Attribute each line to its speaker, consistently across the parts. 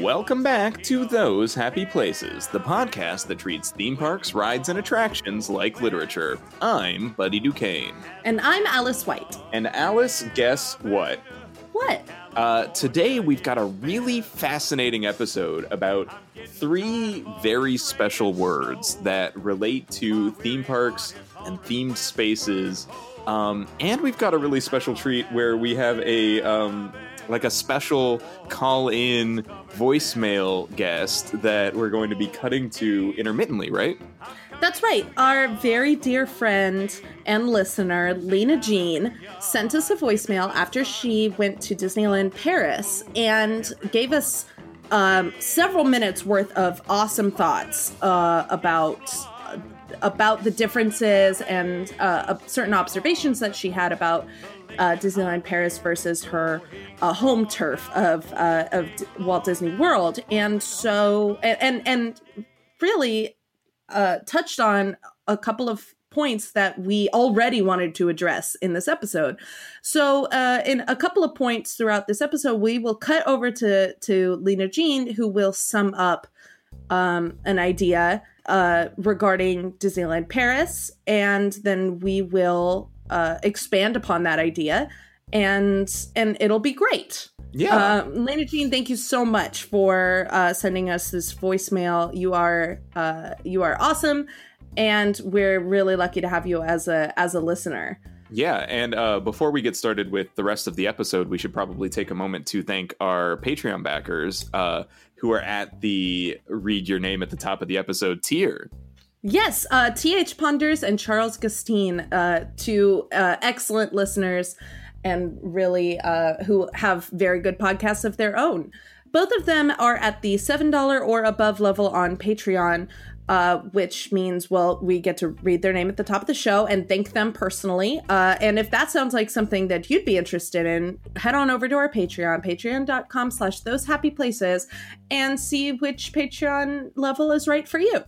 Speaker 1: Welcome back to Those Happy Places, the podcast that treats theme parks, rides, and attractions like literature. I'm Buddy Duquesne.
Speaker 2: And I'm Alice White.
Speaker 1: And Alice, guess what?
Speaker 2: What?
Speaker 1: Uh, today we've got a really fascinating episode about three very special words that relate to theme parks and themed spaces. Um, and we've got a really special treat where we have a um, like a special call in voicemail guest that we're going to be cutting to intermittently, right?
Speaker 2: That's right. Our very dear friend and listener, Lena Jean, sent us a voicemail after she went to Disneyland Paris and gave us um, several minutes worth of awesome thoughts uh, about about the differences and uh, certain observations that she had about uh, Disneyland Paris versus her uh, home turf of uh, of Walt Disney World, and so and and, really uh, touched on a couple of points that we already wanted to address in this episode. So, uh, in a couple of points throughout this episode, we will cut over to to Lena Jean, who will sum up um, an idea uh, regarding Disneyland Paris, and then we will uh, expand upon that idea, and and it'll be great.
Speaker 1: Yeah, uh,
Speaker 2: Lena Jean, thank you so much for uh, sending us this voicemail. You are uh, you are awesome, and we're really lucky to have you as a as a listener.
Speaker 1: Yeah, and uh, before we get started with the rest of the episode, we should probably take a moment to thank our Patreon backers uh, who are at the read your name at the top of the episode tier.
Speaker 2: Yes, uh, T.H. Ponders and Charles Gustine, uh, two uh, excellent listeners and really uh, who have very good podcasts of their own. Both of them are at the $7 or above level on Patreon, uh, which means, well, we get to read their name at the top of the show and thank them personally. Uh, and if that sounds like something that you'd be interested in, head on over to our Patreon, patreon.com slash those happy places, and see which Patreon level is right for you.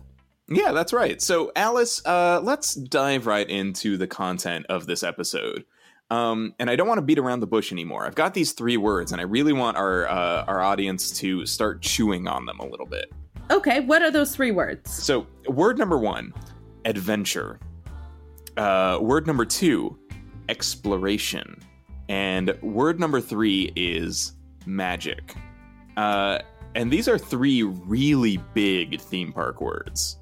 Speaker 1: Yeah, that's right. So, Alice, uh, let's dive right into the content of this episode. Um, and I don't want to beat around the bush anymore. I've got these three words, and I really want our uh, our audience to start chewing on them a little bit.
Speaker 2: Okay, what are those three words?
Speaker 1: So, word number one, adventure. Uh, word number two, exploration. And word number three is magic. Uh, and these are three really big theme park words.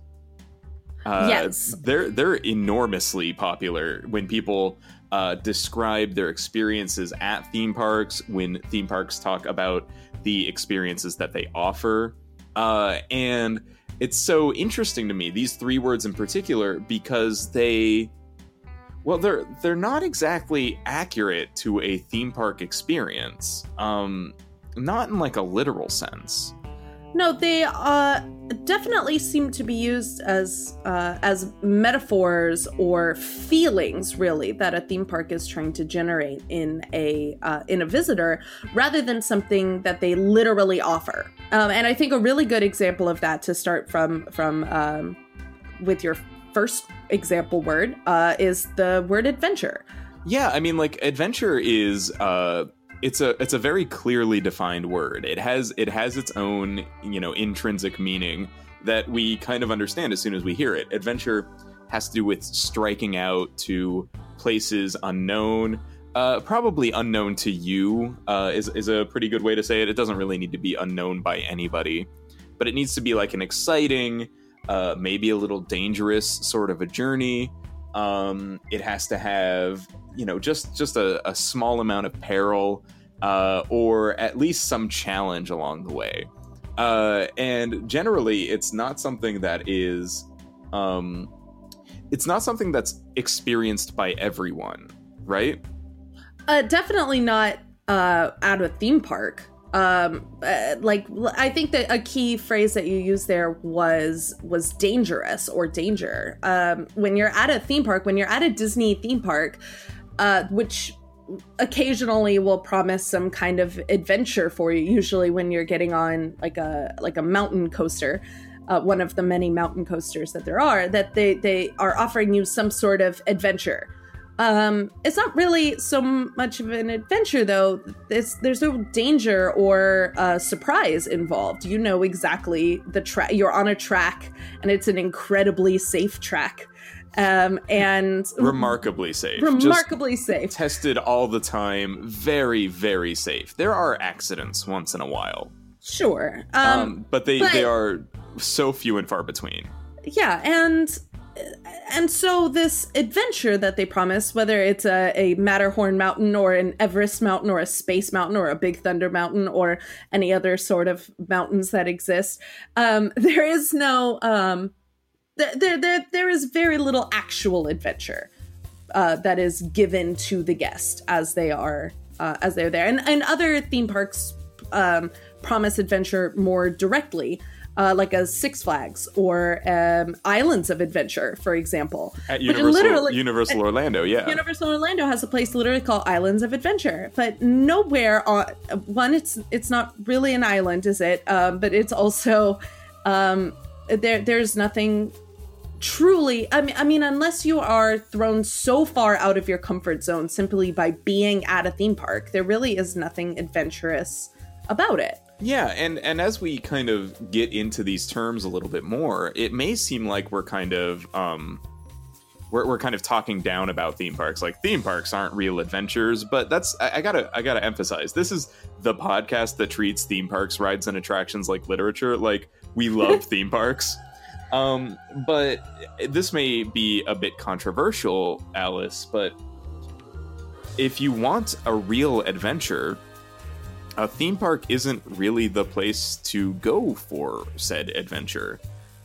Speaker 2: Uh, yes,
Speaker 1: they're they're enormously popular when people uh, describe their experiences at theme parks. When theme parks talk about the experiences that they offer, uh, and it's so interesting to me these three words in particular because they, well, they're they're not exactly accurate to a theme park experience. Um, not in like a literal sense.
Speaker 2: No, they uh, definitely seem to be used as uh, as metaphors or feelings, really, that a theme park is trying to generate in a uh, in a visitor, rather than something that they literally offer. Um, and I think a really good example of that to start from from um, with your first example word uh, is the word adventure.
Speaker 1: Yeah, I mean, like adventure is uh, it's a it's a very clearly defined word. It has it has its own you know intrinsic meaning that we kind of understand as soon as we hear it. Adventure has to do with striking out to places unknown, uh, probably unknown to you uh, is is a pretty good way to say it. It doesn't really need to be unknown by anybody, but it needs to be like an exciting, uh, maybe a little dangerous sort of a journey. Um, it has to have you know just just a, a small amount of peril uh, or at least some challenge along the way. Uh, and generally it's not something that is um, it's not something that's experienced by everyone right?
Speaker 2: Uh, definitely not uh, at a theme park. Um uh, like i think that a key phrase that you used there was was dangerous or danger. Um when you're at a theme park when you're at a disney theme park uh, which occasionally will promise some kind of adventure for you usually when you're getting on like a like a mountain coaster uh, one of the many mountain coasters that there are that they they are offering you some sort of adventure Um, it's not really so much of an adventure, though. It's, there's no danger or uh, surprise involved. You know exactly the track. You're on a track, and it's an incredibly safe track, um, and
Speaker 1: remarkably safe.
Speaker 2: Remarkably Just safe.
Speaker 1: Tested all the time. Very, very safe. There are accidents once in a while.
Speaker 2: Sure,
Speaker 1: um, um, but they but, they are so few and far between.
Speaker 2: Yeah, and and so this adventure that they promise, whether it's a, a, Matterhorn mountain or an Everest mountain or a space mountain or a Big Thunder mountain or any other sort of mountains that exist, um, there is no um, there, there there is very little actual adventure uh, that is given to the guest as they are uh, as they're there, and and other theme parks um, promise adventure more directly uh, like a Six Flags or um, Islands of Adventure, for example.
Speaker 1: At Universal, Universal Orlando, yeah.
Speaker 2: Universal Orlando has a place literally called Islands of Adventure, but nowhere on one. It's it's not really an island, is it? Um, but it's also um, there. There's nothing truly I mean, I mean unless you are thrown so far out of your comfort zone simply by being at a theme park there really is nothing adventurous about it.
Speaker 1: Yeah, and and as we kind of get into these terms a little bit more, it may seem like we're kind of um we're, we're kind of talking down about theme parks. Like theme parks aren't real adventures but that's I, I, gotta i gotta emphasize this is the podcast that treats theme parks rides and attractions like literature. Like we love theme parks um but this may be a bit controversial alice but if you want a real adventure a theme park isn't really the place to go for said adventure.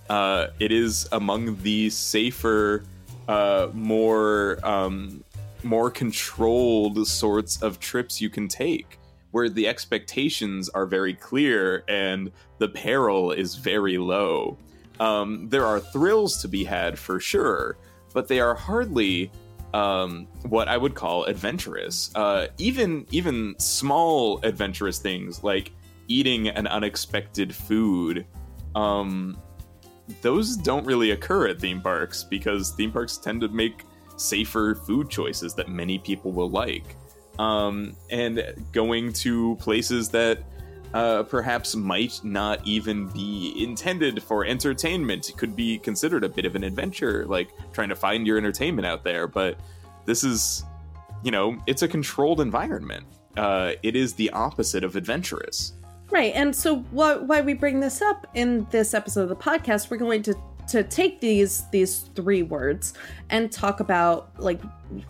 Speaker 1: Uh, it is among the safer, uh, more um, more controlled sorts of trips you can take, where the expectations are very clear and the peril is very low. Um, there are thrills to be had for sure, but they are hardly um, what I would call adventurous. Uh, even even small adventurous things like eating an unexpected food, um, those don't really occur at theme parks because theme parks tend to make safer food choices that many people will like. Um, and going to places that uh, perhaps might not even be intended for entertainment. It could be considered a bit of an adventure, like trying to find your entertainment out there. But this is, you know, it's a controlled environment. Uh, it is the opposite of adventurous.
Speaker 2: Right. And so, wh- why we bring this up in this episode of the podcast, we're going to to take these these three words and talk about like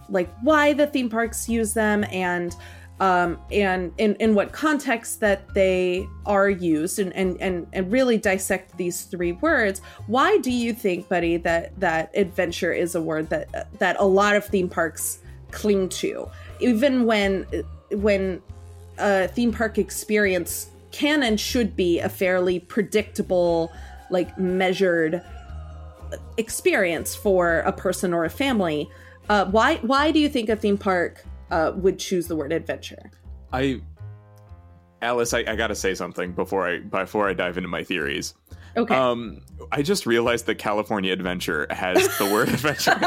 Speaker 2: like why the theme parks use them and um, and in, in what context that they are used and, and, and, and really dissect these three words. Why do you think, Buddy, that, that adventure is a word that that a lot of theme parks cling to, even when when a theme park experience can and should be a fairly predictable, like measured experience for a person or a family. Uh, why why do you think a theme park uh, would choose the word adventure.
Speaker 1: I, Alice, I, I got to say something before I before I dive into my theories.
Speaker 2: Okay.
Speaker 1: Um, I just realized that California Adventure has the word adventure.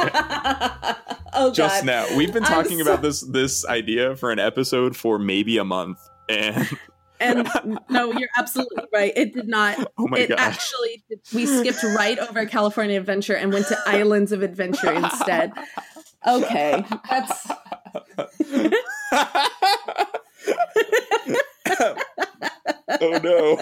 Speaker 2: oh,
Speaker 1: just God. now, we've been talking so... about this this idea for an episode for maybe a month, and
Speaker 2: and no, you're absolutely right. It did not.
Speaker 1: Oh my
Speaker 2: it
Speaker 1: gosh.
Speaker 2: actually we skipped right over California Adventure and went to Islands of Adventure instead. Okay, that's.
Speaker 1: oh no.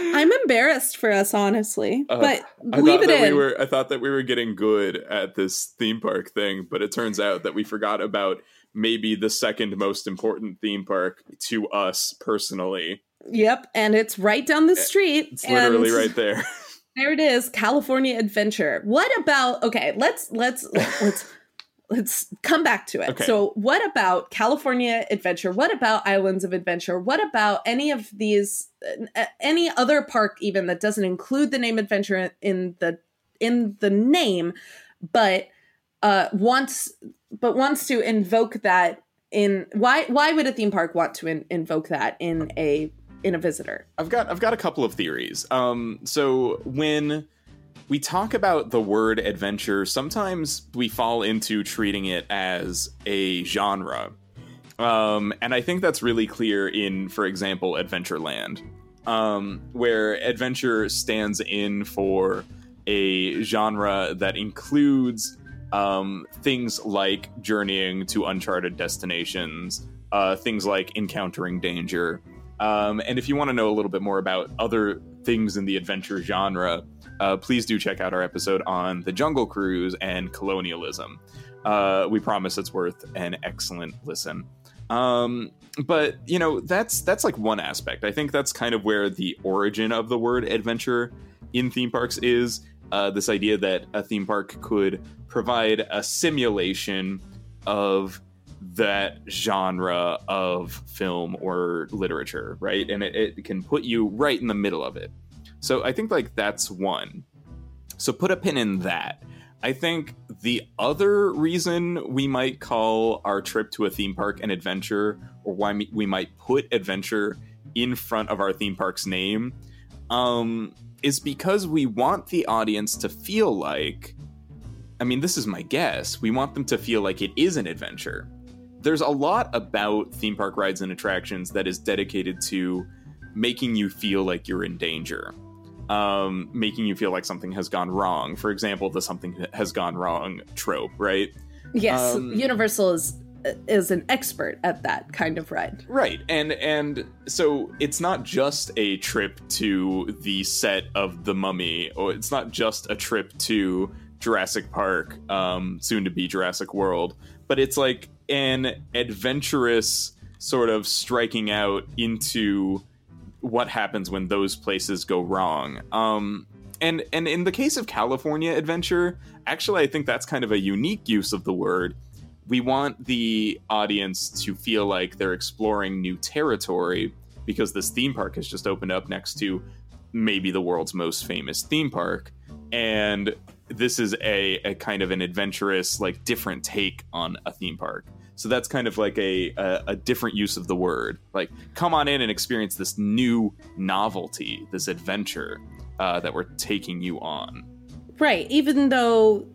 Speaker 2: I'm embarrassed for us, honestly. Uh, but
Speaker 1: I
Speaker 2: leave
Speaker 1: it
Speaker 2: in.
Speaker 1: We were, I thought that we were getting good at this theme park thing, but it turns out that we forgot about maybe the second most important theme park to us personally.
Speaker 2: Yep, and it's right down the street.
Speaker 1: It's literally right there.
Speaker 2: There it is, California Adventure. What about okay, let's let's let's let's come back to it.
Speaker 1: Okay.
Speaker 2: So, what about California Adventure? What about Islands of Adventure? What about any of these uh, any other park even that doesn't include the name adventure in the in the name but uh wants but wants to invoke that in why why would a theme park want to in, invoke that in a in a visitor?
Speaker 1: I've got I've got a couple of theories. Um, so when we talk about the word adventure, sometimes we fall into treating it as a genre. Um, and I think that's really clear in, for example, Adventureland, um, where adventure stands in for a genre that includes um, things like journeying to uncharted destinations, uh, things like encountering danger. Um, and if you want to know a little bit more about other things in the adventure genre, uh, please do check out our episode on the Jungle Cruise and colonialism. Uh, we promise it's worth an excellent listen. Um, but you know that's that's like one aspect. I think that's kind of where the origin of the word adventure in theme parks is. Uh, this idea that a theme park could provide a simulation of that genre of film or literature, right? And it, it, can put you right in the middle of it. So I think like that's one. So put a pin in that. I think the other reason we might call our trip to a theme park an adventure, or why we might put adventure in front of our theme park's name, um, is because we want the audience to feel like I mean, this is my guess. We want them to feel like it is an adventure. There's a lot about theme park rides and attractions that is dedicated to making you feel like you're in danger um, making you feel like something has gone wrong. For example, the something has gone wrong trope, right?
Speaker 2: Yes, um, Universal is is an expert at that kind of ride.
Speaker 1: Right. And and so it's not just a trip to the set of The Mummy or it's not just a trip to Jurassic Park, um, soon to be Jurassic World, but it's like an adventurous sort of striking out into what happens when those places go wrong. Um, and and in the case of California Adventure, actually, I think that's kind of a unique use of the word. We want the audience to feel like they're exploring new territory because this theme park has just opened up next to maybe the world's most famous theme park, and this is a, a kind of an adventurous, like different take on a theme park. So that's kind of like a, a, a different use of the word. Like, come on in and experience this new novelty, this adventure uh, that we're taking you on.
Speaker 2: Right. Even though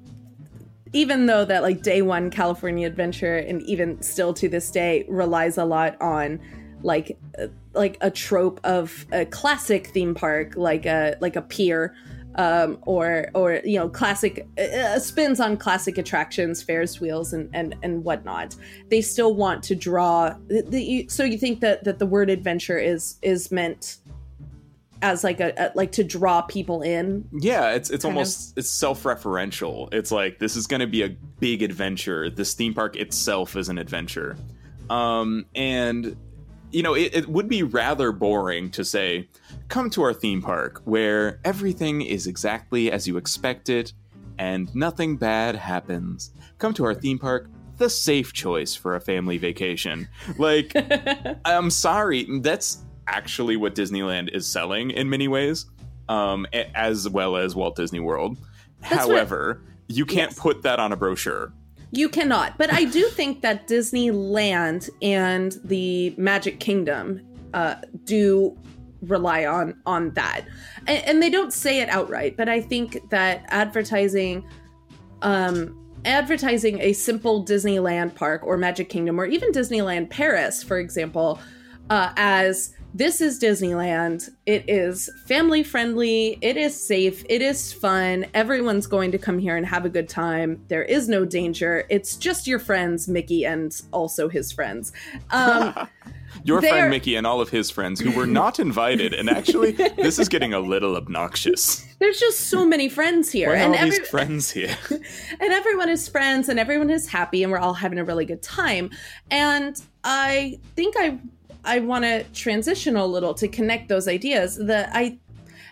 Speaker 2: even though that like day one California adventure and even still to this day relies a lot on like uh, like a trope of a classic theme park like a like a pier um, or or you know classic uh, uh, spins on classic attractions, Ferris wheels, and and and whatnot. They still want to draw. The, the, so you think that that the word adventure is is meant as like a, a, like to draw people in
Speaker 1: yeah it's it's almost of. it's self-referential it's like this is going to be a big adventure this theme park itself is an adventure um and you know it, it would be rather boring to say Come to our theme park, where everything is exactly as you expect it and nothing bad happens. Come to our theme park, the safe choice for a family vacation. Like, I'm sorry, that's actually what Disneyland is selling in many ways, um, as well as Walt Disney World. That's However, what, you can't yes. put that on a brochure.
Speaker 2: You cannot. But I do think that Disneyland and the Magic Kingdom uh, do rely on on that and, and, they don't say it outright but i think that advertising um advertising a simple disneyland park or magic kingdom or even disneyland paris for example uh, as this is disneyland. It is family friendly it is safe. It is fun. Everyone's going to come here and have a good time. There is no danger. It's just your friends mickey and also his friends. Um,
Speaker 1: your They're... friend Mickey and all of his friends who were not invited. And actually, this is getting a little obnoxious.
Speaker 2: There's just so many friends here,
Speaker 1: Why
Speaker 2: and
Speaker 1: all every... these friends here,
Speaker 2: and everyone is friends, and everyone is happy, and we're all having a really good time. And I think I I want to transition a little to connect those ideas. That I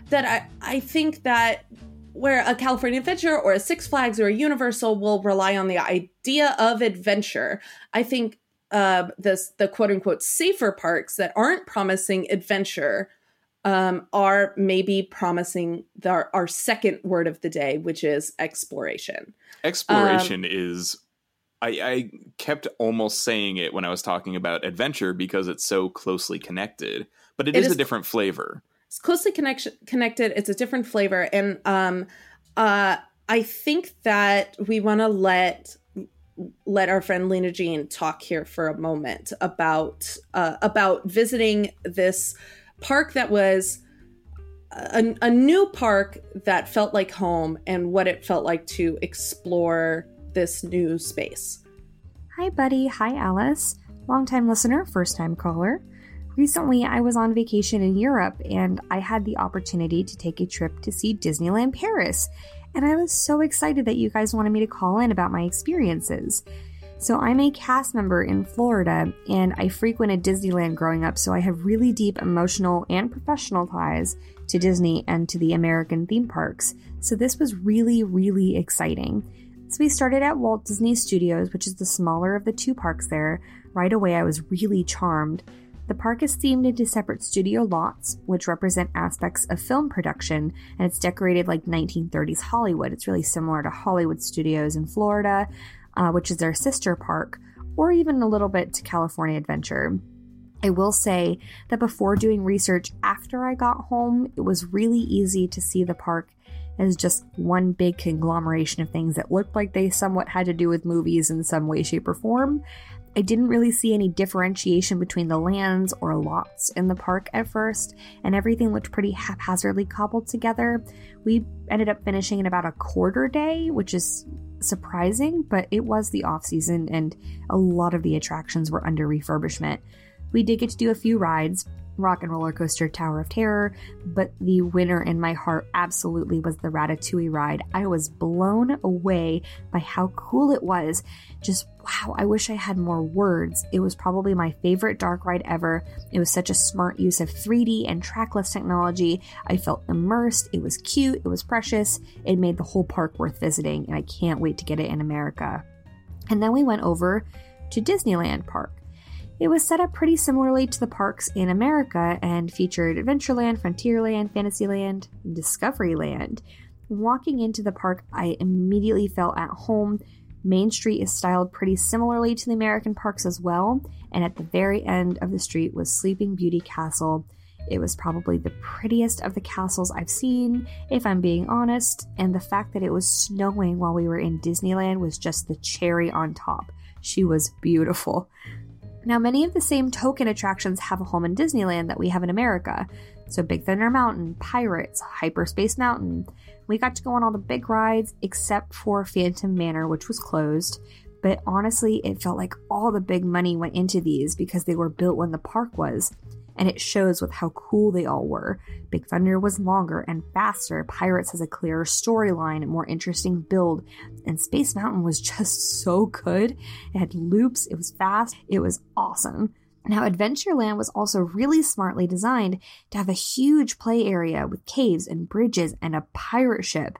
Speaker 2: that I I think that where a California Adventure or a Six Flags or a Universal will rely on the idea of adventure, I think uh, the the quote unquote safer parks that aren't promising adventure um, are maybe promising the, our, our, second word of the day, which is exploration.
Speaker 1: Exploration um, is. I, I kept almost saying it when I was talking about adventure because it's so closely connected, but it, it is, is, a different flavor.
Speaker 2: It's closely connection connected. It's a different flavor, and um, uh, I think that we want to let let our friend Lena Jean talk here for a moment about uh, about visiting this park that was a, a new park that felt like home and what it felt like to explore this new space.
Speaker 3: Hi, buddy. Hi, Alice. Longtime listener, first time caller. Recently, I was on vacation in Europe and I had the opportunity to take a trip to see Disneyland Paris. And I was so excited that you guys wanted me to call in about my experiences. So, I'm a cast member in Florida and I frequented Disneyland growing up, so I have really deep emotional and professional ties to Disney and to the American theme parks. So, this was really, really exciting. So, we started at Walt Disney Studios, which is the smaller of the two parks there. Right away, I was really charmed. The park is themed into separate studio lots, which represent aspects of film production, and it's decorated like 1930s Hollywood. It's really similar to Hollywood Studios in Florida, uh, which is their sister park, or even a little bit to California Adventure. I will say that before doing research after I got home, it was really easy to see the park as just one big conglomeration of things that looked like they somewhat had to do with movies in some way, shape, or form. I didn't really see any differentiation between the lands or lots in the park at first, and everything looked pretty haphazardly cobbled together. We ended up finishing in about a quarter day, which is surprising, but it was the off season and a lot of the attractions were under refurbishment. We did get to do a few rides, Rock and Roller Coaster Tower of Terror, but the winner in my heart absolutely was the Ratatouille ride. I was blown away by how cool it was. Just wow, I wish I had more words. It was probably my favorite dark ride ever. It was such a smart use of 3D and trackless technology. I felt immersed. It was cute. It was precious. It made the whole park worth visiting, and I can't wait to get it in America. And then we went over to Disneyland Park. It was set up pretty similarly to the parks in America and featured Adventureland, Frontierland, Fantasyland, and Discoveryland. Walking into the park, I immediately felt at home. Main Street is styled pretty similarly to the American parks as well, and at the very end of the street was Sleeping Beauty Castle. It was probably the prettiest of the castles I've seen, if I'm being honest, and the fact that it was snowing while we were in Disneyland was just the cherry on top. She was beautiful. Now, many of the same token attractions have a home in Disneyland that we have in America. So, Big Thunder Mountain, Pirates, Hyperspace Mountain. We got to go on all the big rides except for Phantom Manor, which was closed. But honestly, it felt like all the big money went into these because they were built when the park was and it shows with how cool they all were. Big Thunder was longer and faster, Pirates has a clearer storyline more interesting build, and Space Mountain was just so good. It had loops, it was fast, it was awesome. Now, Adventureland was also really smartly designed to have a huge play area with caves and bridges and a pirate ship.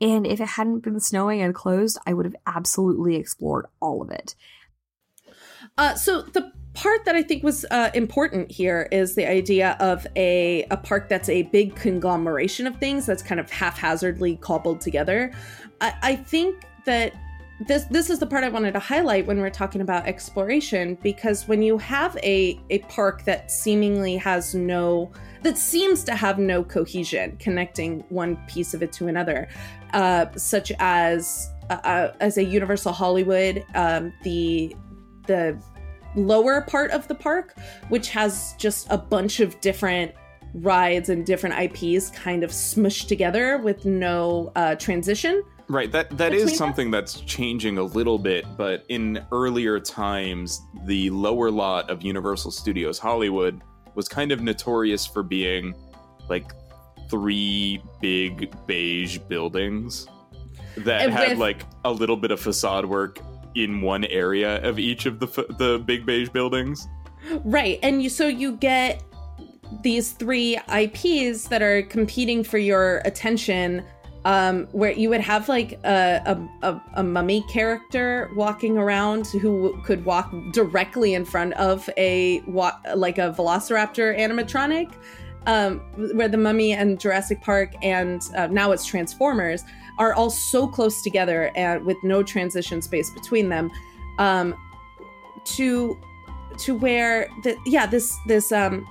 Speaker 3: And if it hadn't been snowing and closed, I would have absolutely explored all of it.
Speaker 2: Uh, so the part that I think was uh, important here is the idea of a a park that's a big conglomeration of things that's kind of haphazardly cobbled together. I, I think that this this is the part I wanted to highlight when we're talking about exploration because when you have a a park that seemingly has no that seems to have no cohesion connecting one piece of it to another, uh, such as uh, uh as a Universal Hollywood, um, the the lower part of the park, which has just a bunch of different rides and different IPs kind of smushed together with no uh, transition.
Speaker 1: Right, that that is something them? that's changing a little bit, but in earlier times, the lower lot of Universal Studios Hollywood was kind of notorious for being like three big beige buildings that and had with, like a little bit of facade work in one area of each of the the big beige buildings.
Speaker 2: Right, and you so you get these three IPs that are competing for your attention. Um, where you would have like a, a, a, mummy character walking around who could walk directly in front of a like a velociraptor animatronic um, where the mummy and jurassic park and uh, now it's transformers are all so close together and with no transition space between them um, to to where the yeah this this um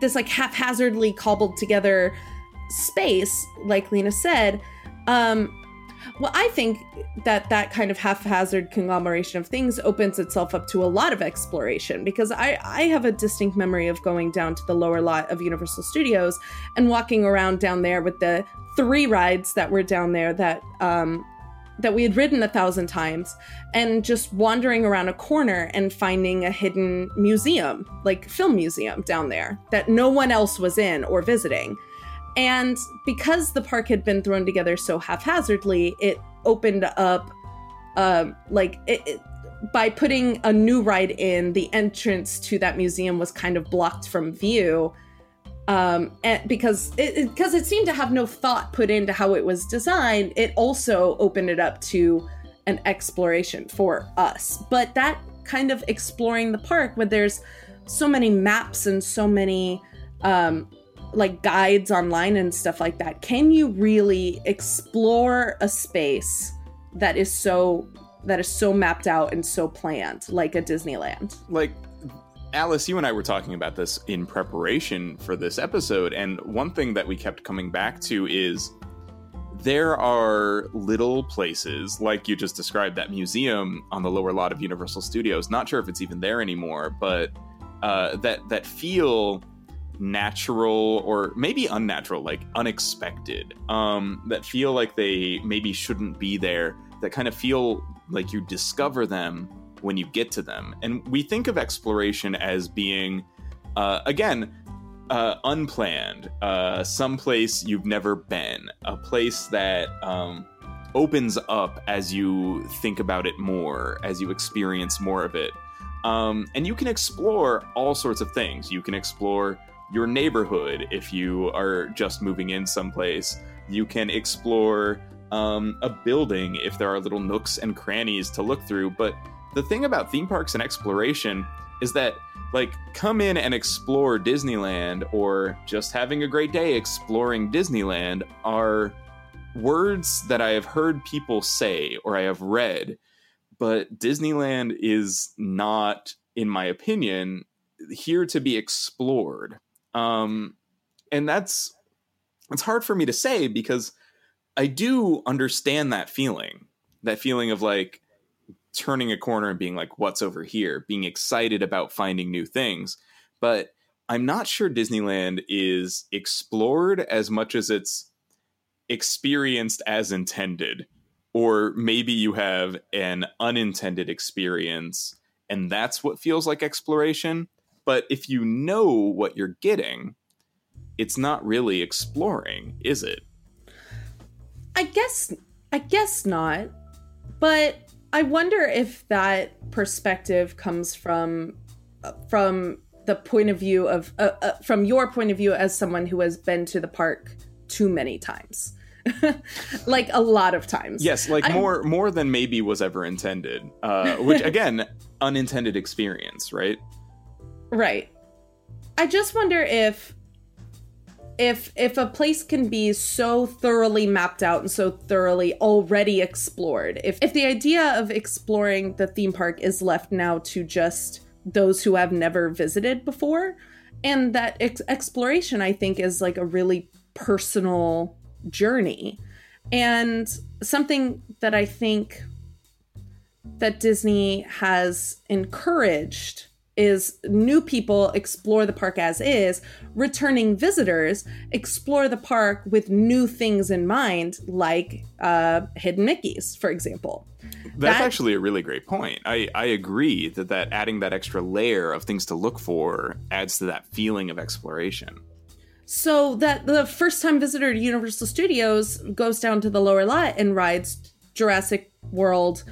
Speaker 2: this like haphazardly cobbled together space like lena said Um, well, I think that that kind of haphazard conglomeration of things opens itself up to a lot of exploration because I, I have a distinct memory of going down to the lower lot of Universal Studios and walking around down there with the three rides that were down there that um, that we had ridden a thousand times and just wandering around a corner and finding a hidden museum, like film museum down there that no one else was in or visiting. And because the park had been thrown together so haphazardly, it opened up, uh, like, it, it, by putting a new ride in, the entrance to that museum was kind of blocked from view. Um, and because it because it, it seemed to have no thought put into how it was designed, it also opened it up to an exploration for us. But that kind of exploring the park, where there's so many maps and so many um, like guides online and stuff like that, can you really explore a space that is so that is so mapped out and so planned like a Disneyland?
Speaker 1: Like Alice, you and I were talking about this in preparation for this episode, and one thing that we kept coming back to is there are little places, like you just described, that museum on the lower lot of Universal Studios. Not sure if it's even there anymore, but uh, that that feel natural or maybe unnatural, like unexpected, um, that feel like they maybe shouldn't be there, that kind of feel like you discover them when you get to them. And we think of exploration as being, uh, again, uh, unplanned, uh, someplace you've never been, a place that um, opens up as you think about it more, as you experience more of it. Um, and you can explore all sorts of things. You can explore your neighborhood if you are just moving in someplace. You can explore um, a building if there are little nooks and crannies to look through. But the thing about theme parks and exploration is that, like, come in and explore Disneyland or just having a great day exploring Disneyland are words that I have heard people say or I have read. But Disneyland is not, in my opinion, here to be explored. Um, and that's it's hard for me to say because I do understand that feeling, that feeling of like turning a corner and being like, what's over here, being excited about finding new things. But I'm not sure Disneyland is explored as much as it's experienced as intended. Or maybe you have an unintended experience and that's what feels like exploration. But if you know what you're getting, it's not really exploring, is it?
Speaker 2: I guess I guess not. But I wonder if that perspective comes from from the point of view of uh, uh, from your point of view as someone who has been to the park too many times. like a lot of times.
Speaker 1: Yes, like I, more more than maybe was ever intended. Uh, which again, unintended experience, right?
Speaker 2: Right. I just wonder if if if a place can be so thoroughly mapped out and so thoroughly already explored if if the idea of exploring the theme park is left now to just those who have never visited before and that ex- exploration i think is like a really personal journey and something that i think that disney has encouraged is new people explore the park as is, returning visitors explore the park with new things in mind, like uh, hidden Mickeys, for example.
Speaker 1: That's that, actually a really great point. I, I agree that, that adding that extra layer of things to look for adds to that feeling of exploration.
Speaker 2: So that the first time visitor to Universal Studios goes down to the lower lot and rides Jurassic World,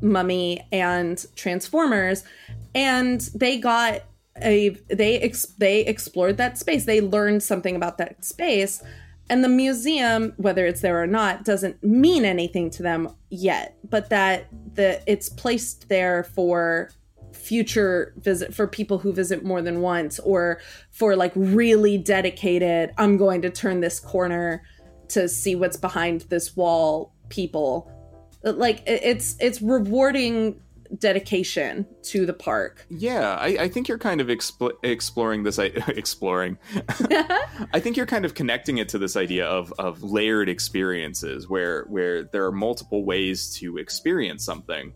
Speaker 2: Mummy, and Transformers and they got a they ex, they explored that space. They learned something about that space, and the museum, whether it's there or not, doesn't mean anything to them yet. But that the it's placed there for future visit for people who visit more than once or for like really dedicated i'm going to turn this corner to see what's behind this wall people like it's it's rewarding dedication to the park.
Speaker 1: Yeah, I, I think you're kind of expl- exploring this. I- exploring. I think you're kind of connecting it to this idea of of layered experiences, where where there are multiple ways to experience something,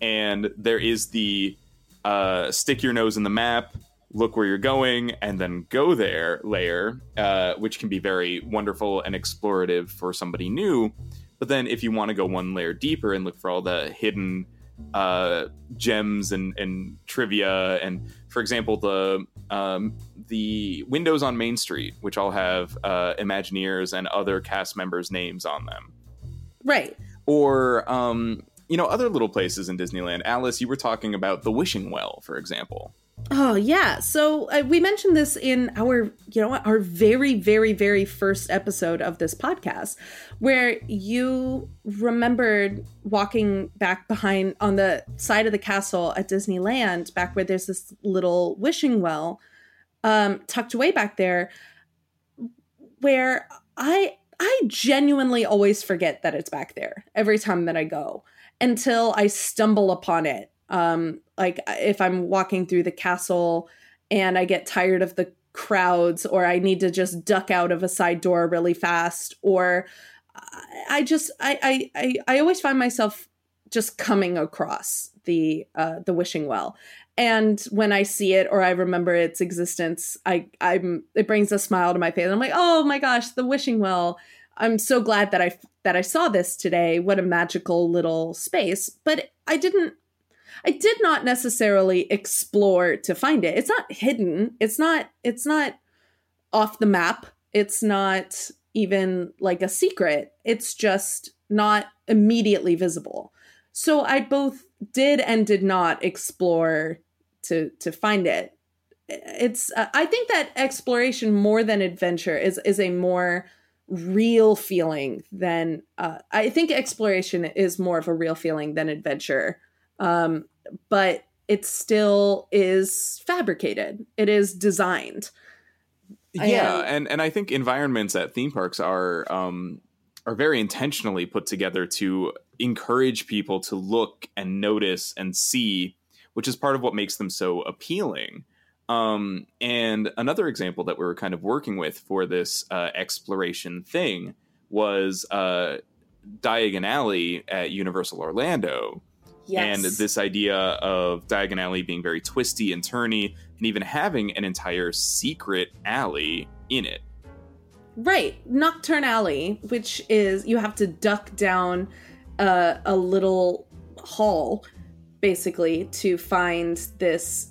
Speaker 1: and there is the uh, stick your nose in the map, look where you're going, and then go there layer, uh, which can be very wonderful and explorative for somebody new. But then, if you want to go one layer deeper and look for all the hidden uh, gems and, and trivia, and for example, the um, the windows on Main Street, which all have uh, Imagineers and other cast members' names on them,
Speaker 2: right?
Speaker 1: Or um, you know, other little places in Disneyland. Alice, you were talking about the Wishing Well, for example.
Speaker 2: Oh yeah. So uh, we mentioned this in our, you know, our very, very, very first episode of this podcast, where you remembered walking back behind on the side of the castle at Disneyland, back where there's this little wishing well, um, tucked away back there, where I I genuinely always forget that it's back there every time that I go until I stumble upon it um, like if I'm walking through the castle and I get tired of the crowds or I need to just duck out of a side door really fast or I just I I I, always find myself just coming across the uh, the wishing well. And when i see it or i remember its existence i i'm it brings a smile to my face. I'm like oh my gosh the wishing well. I'm so glad that i that i saw this today. What a magical little space. But i didn't I did not necessarily explore to find it. It's not hidden. It's not it's not off the map. It's not even like a secret. It's just not immediately visible. So I both did and did not explore to to find it. It's uh, I think that exploration more than adventure is is a more real feeling than uh, I think exploration is more of a real feeling than adventure. Um, but it still is fabricated. It is designed.
Speaker 1: Yeah, and and I think environments at theme parks are um are very intentionally put together to encourage people to look and notice and see, which is part of what makes them so appealing. Um, and another example that we were kind of working with for this uh, exploration thing was uh, Diagon Alley at Universal Orlando, Yes. And this idea of Diagon Alley being very twisty and turny, and even having an entire secret alley in it.
Speaker 2: Right. Knockturn Alley, which is you have to duck down uh, a little hall, basically, to find this.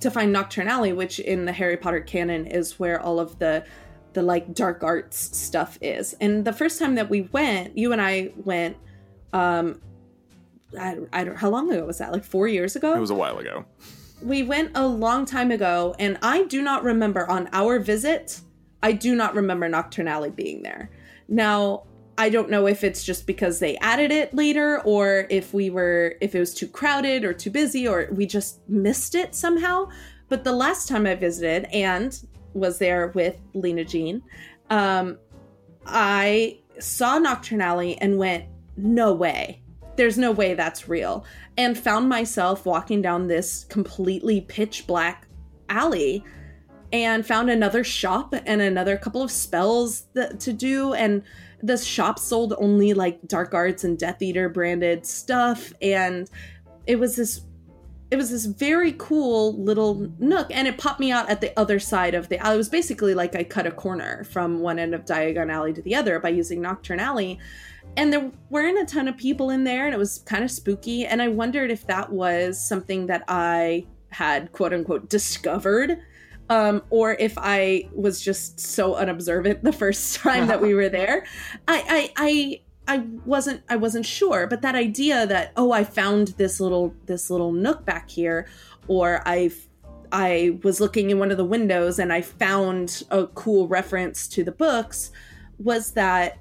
Speaker 2: To find Knockturn Alley, which in the Harry Potter canon is where all of the the like dark arts stuff is. And the first time that we went, you and I went, um, I, I don't how long ago was that? Like four years ago?
Speaker 1: It was a while ago.
Speaker 2: We went a long time ago, and I do not remember on our visit. I do not remember Knockturn Alley being there. Now, I don't know if it's just because they added it later, or if we were if it was too crowded or too busy, or we just missed it somehow. But the last time I visited and was there with Lena Jean, um, I saw Knockturn Alley and went, "No way! There's no way that's real. And found myself walking down this completely pitch black alley and found another shop and another couple of spells that, to do. And the shop sold only like dark arts and Death Eater branded stuff. And it was this it was this very cool little nook and it popped me out at the other side of the alley. It was basically like I cut a corner from one end of Diagon Alley to the other by using Knockturn Alley and there weren't a ton of people in there and it was kind of spooky and i wondered if that was something that i had quote unquote discovered um, or if i was just so unobservant the first time that we were there. I, I i i wasn't i wasn't sure but that idea that oh i found this little this little nook back here or i i was looking in one of the windows and i found a cool reference to the books was that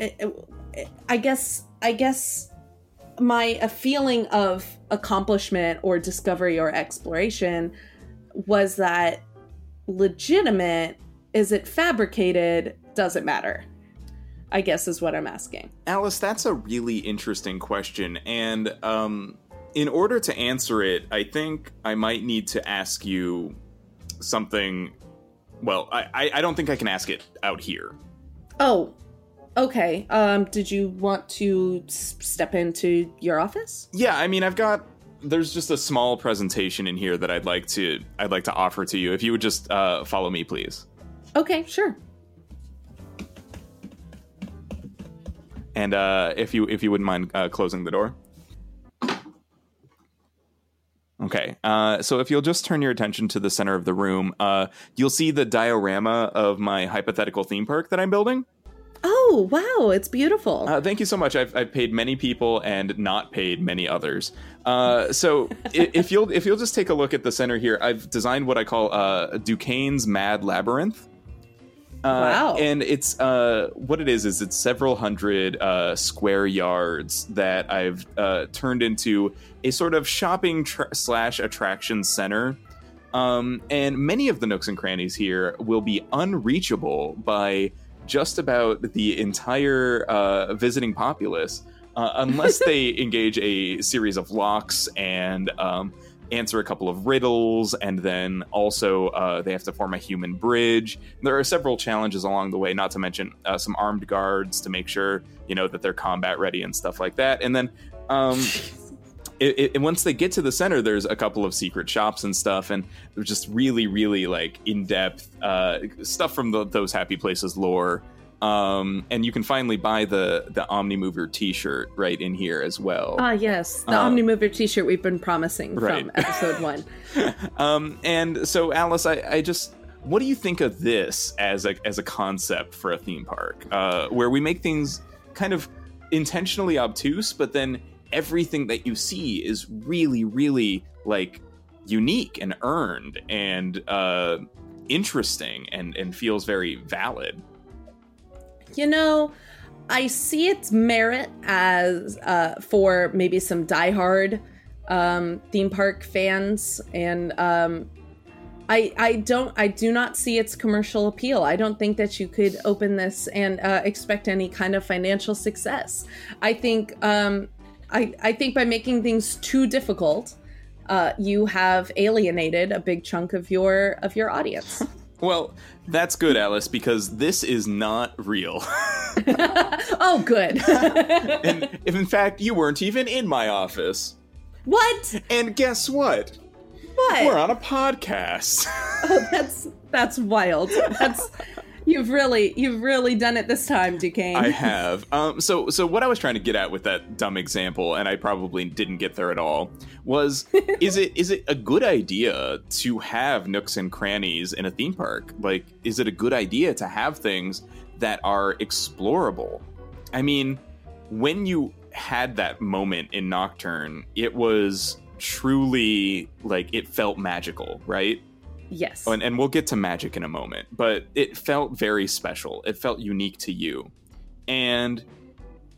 Speaker 2: I guess I guess my a feeling of accomplishment or discovery or exploration was that legitimate is it fabricated doesn't matter i guess is what i'm asking
Speaker 1: alice that's a really interesting question and um in order to answer it, I think I might need to ask you something. Well, I, I, I don't think I can ask it out here.
Speaker 2: Oh, okay. Um, did you want to s- step into your office?
Speaker 1: Yeah, I mean, I've got there's just a small presentation in here that I'd like to I'd like to offer to you. If you would just uh, follow me, please.
Speaker 2: Okay, sure.
Speaker 1: And uh, if you if you wouldn't mind uh, closing the door. Okay, uh, so if you'll just turn your attention to the center of the room, uh, you'll see the diorama of my hypothetical theme park that I'm building.
Speaker 2: Oh, wow, it's beautiful.
Speaker 1: Uh, thank you so much. I've, I've paid many people and not paid many others. Uh, so if you'll if you'll just take a look at the center here, I've designed what I call uh, Duquesne's Mad Labyrinth. Uh,
Speaker 2: Wow.
Speaker 1: And it's uh, what it is is it's several hundred uh, square yards that I've uh, turned into a sort of shopping tr- slash attraction center. Um, and many of the nooks and crannies here will be unreachable by just about the entire uh, visiting populace uh, unless they engage a series of locks and um, answer a couple of riddles, and then also uh, they have to form a human bridge. There are several challenges along the way, not to mention uh, some armed guards to make sure you know that they're combat ready and stuff like that. And then. Um, it, it, and once they get to the center, there's a couple of secret shops and stuff, and they're just really, really like in depth uh, stuff from the, those happy places lore. Um, and you can finally buy the the Omnimover T-shirt right in here as well.
Speaker 2: Ah, yes, the
Speaker 1: Uh,
Speaker 2: Omnimover T-shirt we've been promising
Speaker 1: Right.
Speaker 2: from episode one.
Speaker 1: um, and so, Alice, I, I just, what do you think of this as a as a concept for a theme park, uh, where we make things kind of intentionally obtuse, but then everything that you see is really, really like unique and earned and uh, interesting and and feels very valid.
Speaker 2: You know, I see its merit as uh, for maybe some diehard um, theme park fans, and um, I I don't I do not see its commercial appeal. I don't think that you could open this and uh, expect any kind of financial success. I think um, I I think by making things too difficult. Uh, you have alienated a big chunk of your of your audience.
Speaker 1: Well, that's good, Alice, because this is not real.
Speaker 2: oh, good.
Speaker 1: and if in fact you weren't even in my office.
Speaker 2: what?
Speaker 1: And guess what?
Speaker 2: What?
Speaker 1: We're on a podcast.
Speaker 2: Oh, that's that's wild. That's you've really you've really done it this time, Duquesne.
Speaker 1: I have. Um, so, so what I was trying to get at with that dumb example, and I probably didn't get there at all, was is it is it a good idea to have nooks and crannies in a theme park? Like, is it a good idea to have things that are explorable? I mean, when you had that moment in Knockturn, it was truly like it felt magical, right?
Speaker 2: Yes.
Speaker 1: Oh, and, and we'll get to magic in a moment, but it felt very special. It felt unique to you. And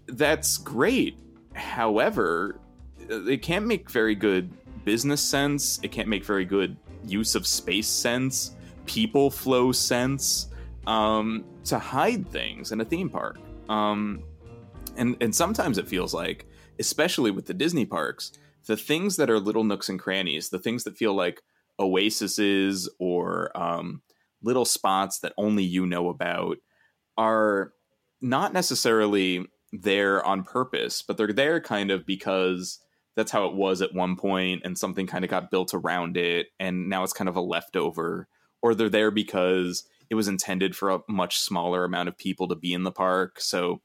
Speaker 1: that's great. However, it can't make very good business sense. It can't make very good use of space sense, people flow sense um, to hide things in a theme park. Um, and, and sometimes it feels like, especially with the Disney parks, the things that are little nooks and crannies, the things that feel like oases or um, little spots that only you know about are not necessarily there on purpose, but they're there kind of because that's how it was at one point and something kind of got built around it and now it's kind of a leftover. Or they're there because it was intended for a much smaller amount of people to be in the park so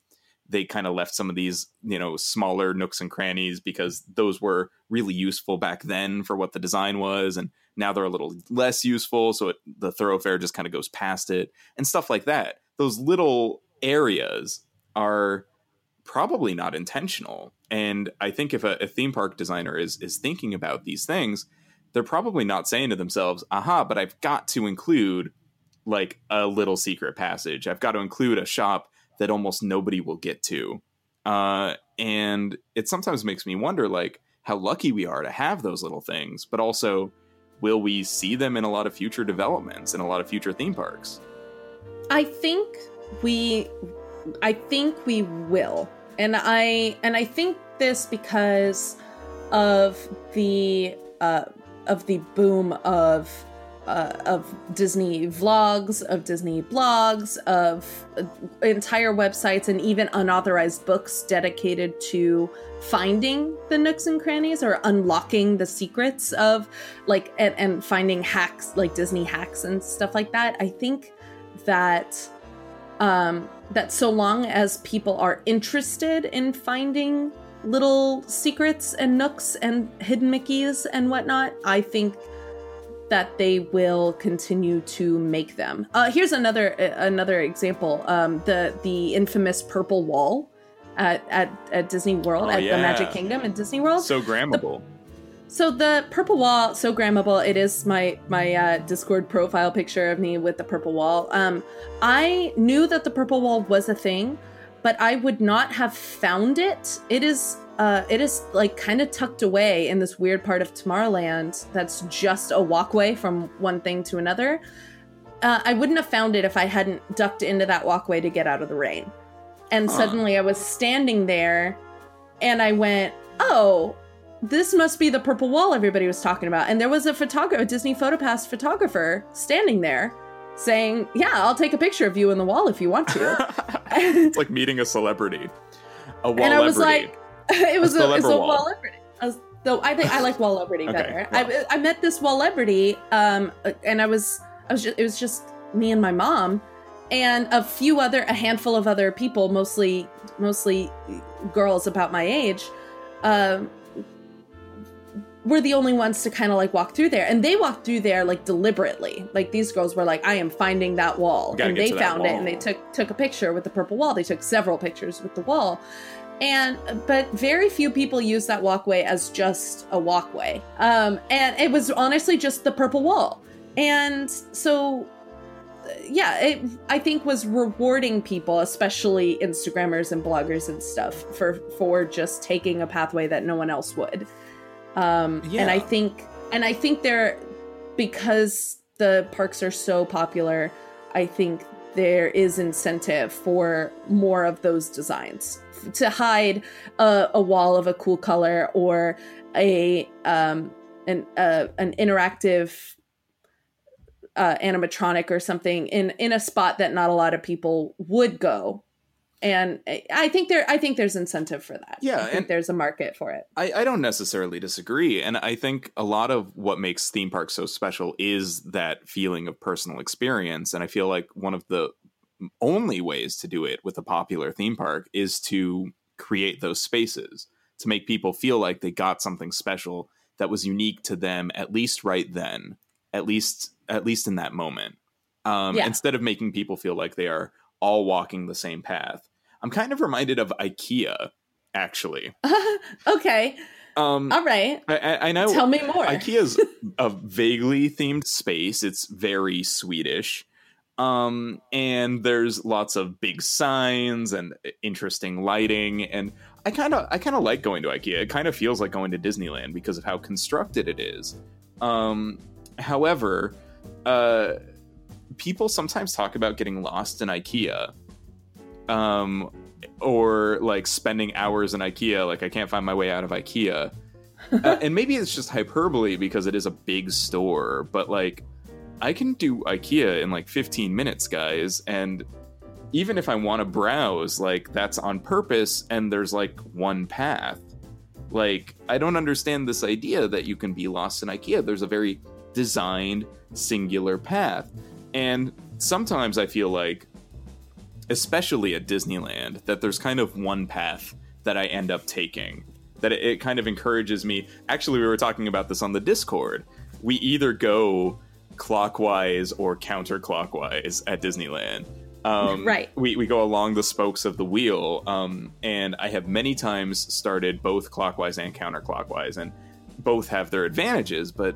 Speaker 1: they kind of left some of these you know smaller nooks and crannies because those were really useful back then for what the design was and now they're a little less useful so it, the thoroughfare just kind of goes past it and stuff like that. Those little areas are probably not intentional and i think if a, a theme park designer is is thinking about these things they're probably not saying to themselves aha but i've got to include like a little secret passage. I've got to include a shop that almost nobody will get to. Uh, and it sometimes makes me wonder like how lucky we are to have those little things but also will we see them in a lot of future developments in a lot of future theme parks
Speaker 2: I think we I think we will. And I and I think this because of the uh, of the boom of uh, of Disney vlogs, of Disney blogs, of entire websites, and even unauthorized books dedicated to finding the nooks and crannies or unlocking the secrets of like and, and finding hacks like Disney hacks and stuff like that. I think that um, that so long as people are interested in finding little secrets and nooks and hidden Mickeys and whatnot, I think that they will continue to make them. Uh, here's another another example: um, the the infamous purple wall at at, at Disney World
Speaker 1: Oh,
Speaker 2: at
Speaker 1: yeah.
Speaker 2: the Magic Kingdom at Disney World.
Speaker 1: So grammable.
Speaker 2: So the purple wall, so grammable. It is my my uh, Discord profile picture of me with the purple wall. Um, I knew that the purple wall was a thing, but I would not have found it. It is uh, it is like kind of tucked away in this weird part of Tomorrowland. That's just a walkway from one thing to another. Uh, I wouldn't have found it if I hadn't ducked into that walkway to get out of the rain. And
Speaker 1: Huh.
Speaker 2: suddenly I was standing there, and I went, "Oh." this must be the purple wall everybody was talking about. And there was a photographer, a Disney PhotoPass photographer, standing there saying, Yeah, I'll take a picture of you in the wall if you want to.
Speaker 1: it's like meeting a celebrity. A wall
Speaker 2: and I was like, It was
Speaker 1: A
Speaker 2: it's a
Speaker 1: wall.
Speaker 2: wall celebrity. I though I think I like wall celebrity
Speaker 1: Okay,
Speaker 2: better.
Speaker 1: well.
Speaker 2: I, I met this wall celebrity, um, and I was, I was just, it was just me and my mom, and a few other, a handful of other people, mostly, mostly girls about my age, um, were the only ones to kind of like walk through there, and they walked through there like deliberately. Like these girls were like, "I am finding that wall," and they found it, and they took took a picture with the purple wall. They took several pictures with the wall and but very few people use that walkway as just a walkway. Um and it was honestly just the purple wall. And so uh, yeah it i think was rewarding people especially instagrammers and bloggers and stuff for for just taking a pathway that no one else would. Um and i think and i think they're because the parks are so popular i think there is incentive for more of those designs to hide a, a wall of a cool color or a um an uh, an interactive uh, animatronic or something in in a spot that not a lot of people would go and I- think there i think there's incentive for that
Speaker 1: Yeah,
Speaker 2: i think
Speaker 1: and-
Speaker 2: there's a market for it
Speaker 1: I, I don't necessarily disagree. And I think a lot of what makes theme parks so special is that feeling of personal experience. And I feel like one of the only ways to do it with a popular theme park is to create those spaces to make people feel like they got something special that was unique to them at least right then at least at least in that moment um,
Speaker 2: Yeah.
Speaker 1: instead of making people feel like they are all walking the same path i'm kind of reminded of ikea actually
Speaker 2: okay
Speaker 1: um,
Speaker 2: all right
Speaker 1: I, I, I know
Speaker 2: tell me more
Speaker 1: IKEA's a vaguely themed space. It's very Swedish. Um, and there's lots of big signs and interesting lighting. And I kind of, I kind of like going to IKEA. It kind of feels like going to Disneyland because of how constructed it is. Um, however, uh, people sometimes talk about getting lost in IKEA. Um, or like spending hours in IKEA. Like I can't find my way out of IKEA. Uh, and maybe it's just hyperbole because it is a big store, but like I can do IKEA in like 15 minutes, guys. And even if I want to browse, like that's on purpose and there's like one path. Like, I don't understand this idea that you can be lost in IKEA. There's a very designed, singular path. And sometimes I feel like, especially at Disneyland, that there's kind of one path that I end up taking. That it, kind of encourages me. Actually, we were talking about this on the Discord. We either go clockwise or counterclockwise at Disneyland. Um,
Speaker 2: Right.
Speaker 1: We, we go along the spokes of the wheel. Um, and I have many times started both clockwise and counterclockwise, and both have their advantages, but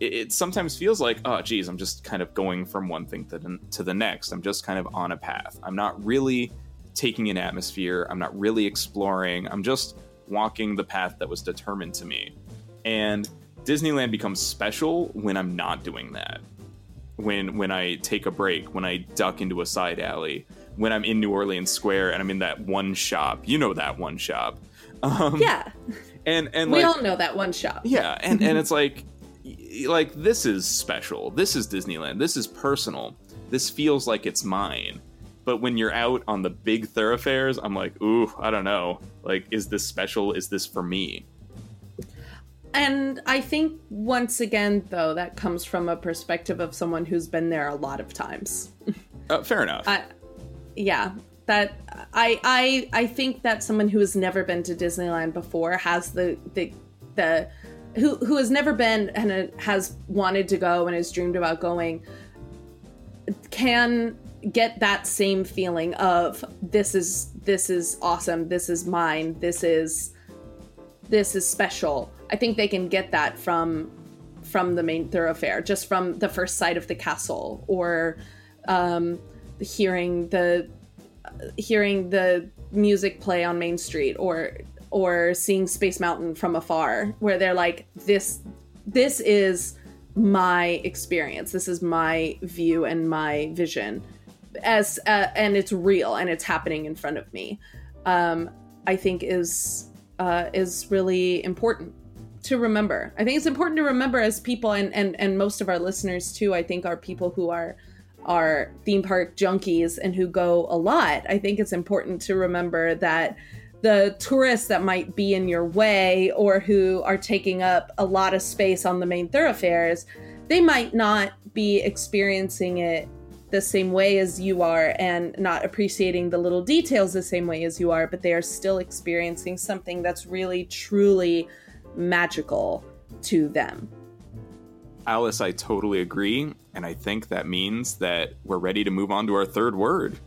Speaker 1: it, it sometimes feels like, oh, geez, I'm just kind of going from one thing to the, to the next. I'm just kind of on a path. I'm not really taking an atmosphere. I'm not really exploring. I'm just walking the path that was determined to me. And Disneyland becomes special when I'm not doing that. When when I take a break, when I duck into a side alley, when I'm in New Orleans Square and I'm in that one shop. You know that one shop. Um,
Speaker 2: yeah
Speaker 1: And and
Speaker 2: we
Speaker 1: like,
Speaker 2: all know that one shop.
Speaker 1: yeah, and and it's like like this is special. This is Disneyland. This is personal. This feels like it's mine. But when you're out on the big thoroughfares, I'm like, ooh, I don't know. Like, is this special? Is this for me?
Speaker 2: And I think once again, though, that comes from a perspective of someone who's been there a lot of times.
Speaker 1: Uh, fair enough.
Speaker 2: I, yeah, that I I I think that someone who has never been to Disneyland before has the the the who who has never been and has wanted to go and has dreamed about going can get that same feeling of this is this is awesome this is mine this is this is special i think they can get that from from the main thoroughfare just from the first sight of the castle or um, hearing the hearing the music play on main street or or seeing space mountain from afar where they're like this this is my experience. This is my view and my vision. As uh, and it's real and it's happening in front of me. Um, i think is uh, is really important to remember. I think it's important to remember as people and and and most of our listeners too i think are people who are are theme park junkies and who go a lot. I think it's important to remember that the tourists that might be in your way or who are taking up a lot of space on the main thoroughfares they might not be experiencing it the same way as you are and not appreciating the little details the same way as you are, but they are still experiencing something that's really, truly magical to them.
Speaker 1: Alice, I totally agree. And I think that means that we're ready to move on to our third word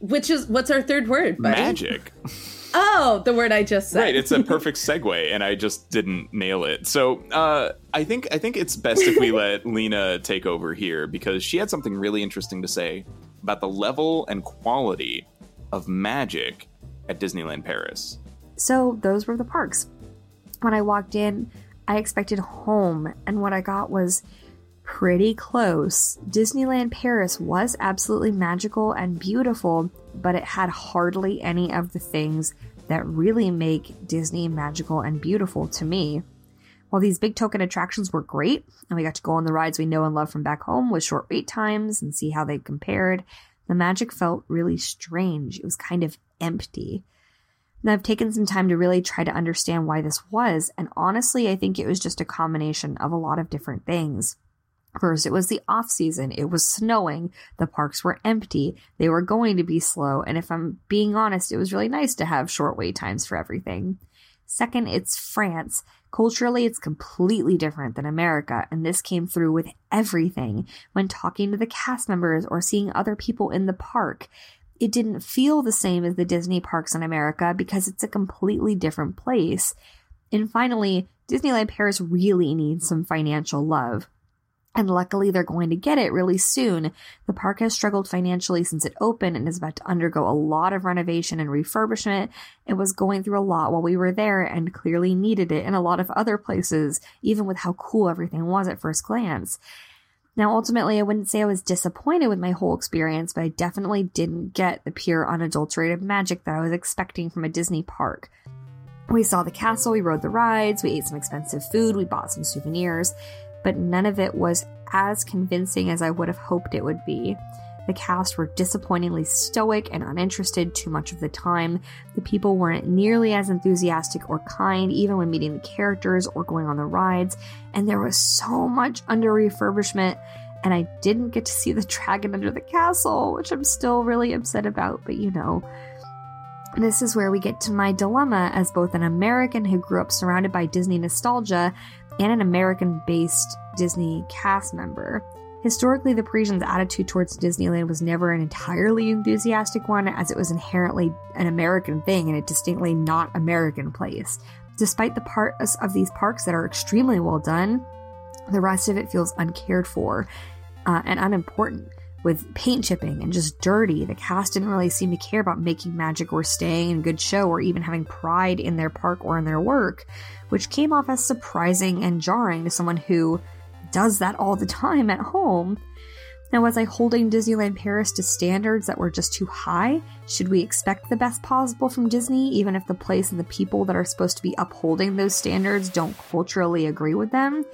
Speaker 2: Which is what's our third word, buddy?
Speaker 1: magic.
Speaker 2: Oh, the word I just said.
Speaker 1: Right, it's a perfect segue, and I just didn't nail it. So uh, I think I think it's best if we let Lena take over here because she had something really interesting to say about the level and quality of magic at Disneyland Paris.
Speaker 3: So those were the parks. When I walked in, I expected home, and what I got was pretty close. Disneyland Paris was absolutely magical and beautiful, but it had hardly any of the things that really make Disney magical and beautiful to me. While these big token attractions were great, and we got to go on the rides we know and love from back home with short wait times and see how they compared, the magic felt really strange. It was kind of empty. And I've taken some time to really try to understand why this was, and honestly, I think it was just a combination of a lot of different things. First, it was the off season. It was snowing. The parks were empty. They were going to be slow. And if I'm being honest, it was really nice to have short wait times for everything. Second, it's France. Culturally, it's completely different than America, and this came through with everything when talking to the cast members or seeing other people in the park. It didn't feel the same as the Disney parks in America because it's a completely different place. And finally, Disneyland Paris really needs some financial love. And luckily, they're going to get it really soon. The park has struggled financially since it opened and is about to undergo a lot of renovation and refurbishment. It was going through a lot while we were there and clearly needed it in a lot of other places, even with how cool everything was at first glance. Now, ultimately, I wouldn't say I was disappointed with my whole experience, but I definitely didn't get the pure, unadulterated magic that I was expecting from a Disney park. We saw the castle, we rode the rides, we ate some expensive food, we bought some souvenirs but none of it was as convincing as I would have hoped it would be. The cast were disappointingly stoic and uninterested too much of the time. The people weren't nearly as enthusiastic or kind, even when meeting the characters or going on the rides. And there was so much under refurbishment, and I didn't get to see the dragon under the castle, which I'm still really upset about, but you know. This is where we get to my dilemma as both an American who grew up surrounded by Disney nostalgia and an American based Disney cast member. Historically, the Parisians' attitude towards Disneyland was never an entirely enthusiastic one, as it was inherently an American thing and a distinctly not American place. Despite the parts of these parks that are extremely well done, the rest of it feels uncared for uh, and unimportant with paint chipping and just dirty. The cast didn't really seem to care about making magic or staying in good show or even having pride in their park or in their work, which came off as surprising and jarring to someone who does that all the time at home. Now, was I holding Disneyland Paris to standards that were just too high? Should we expect the best possible from Disney, even if the place and the people that are supposed to be upholding those standards don't culturally agree with them?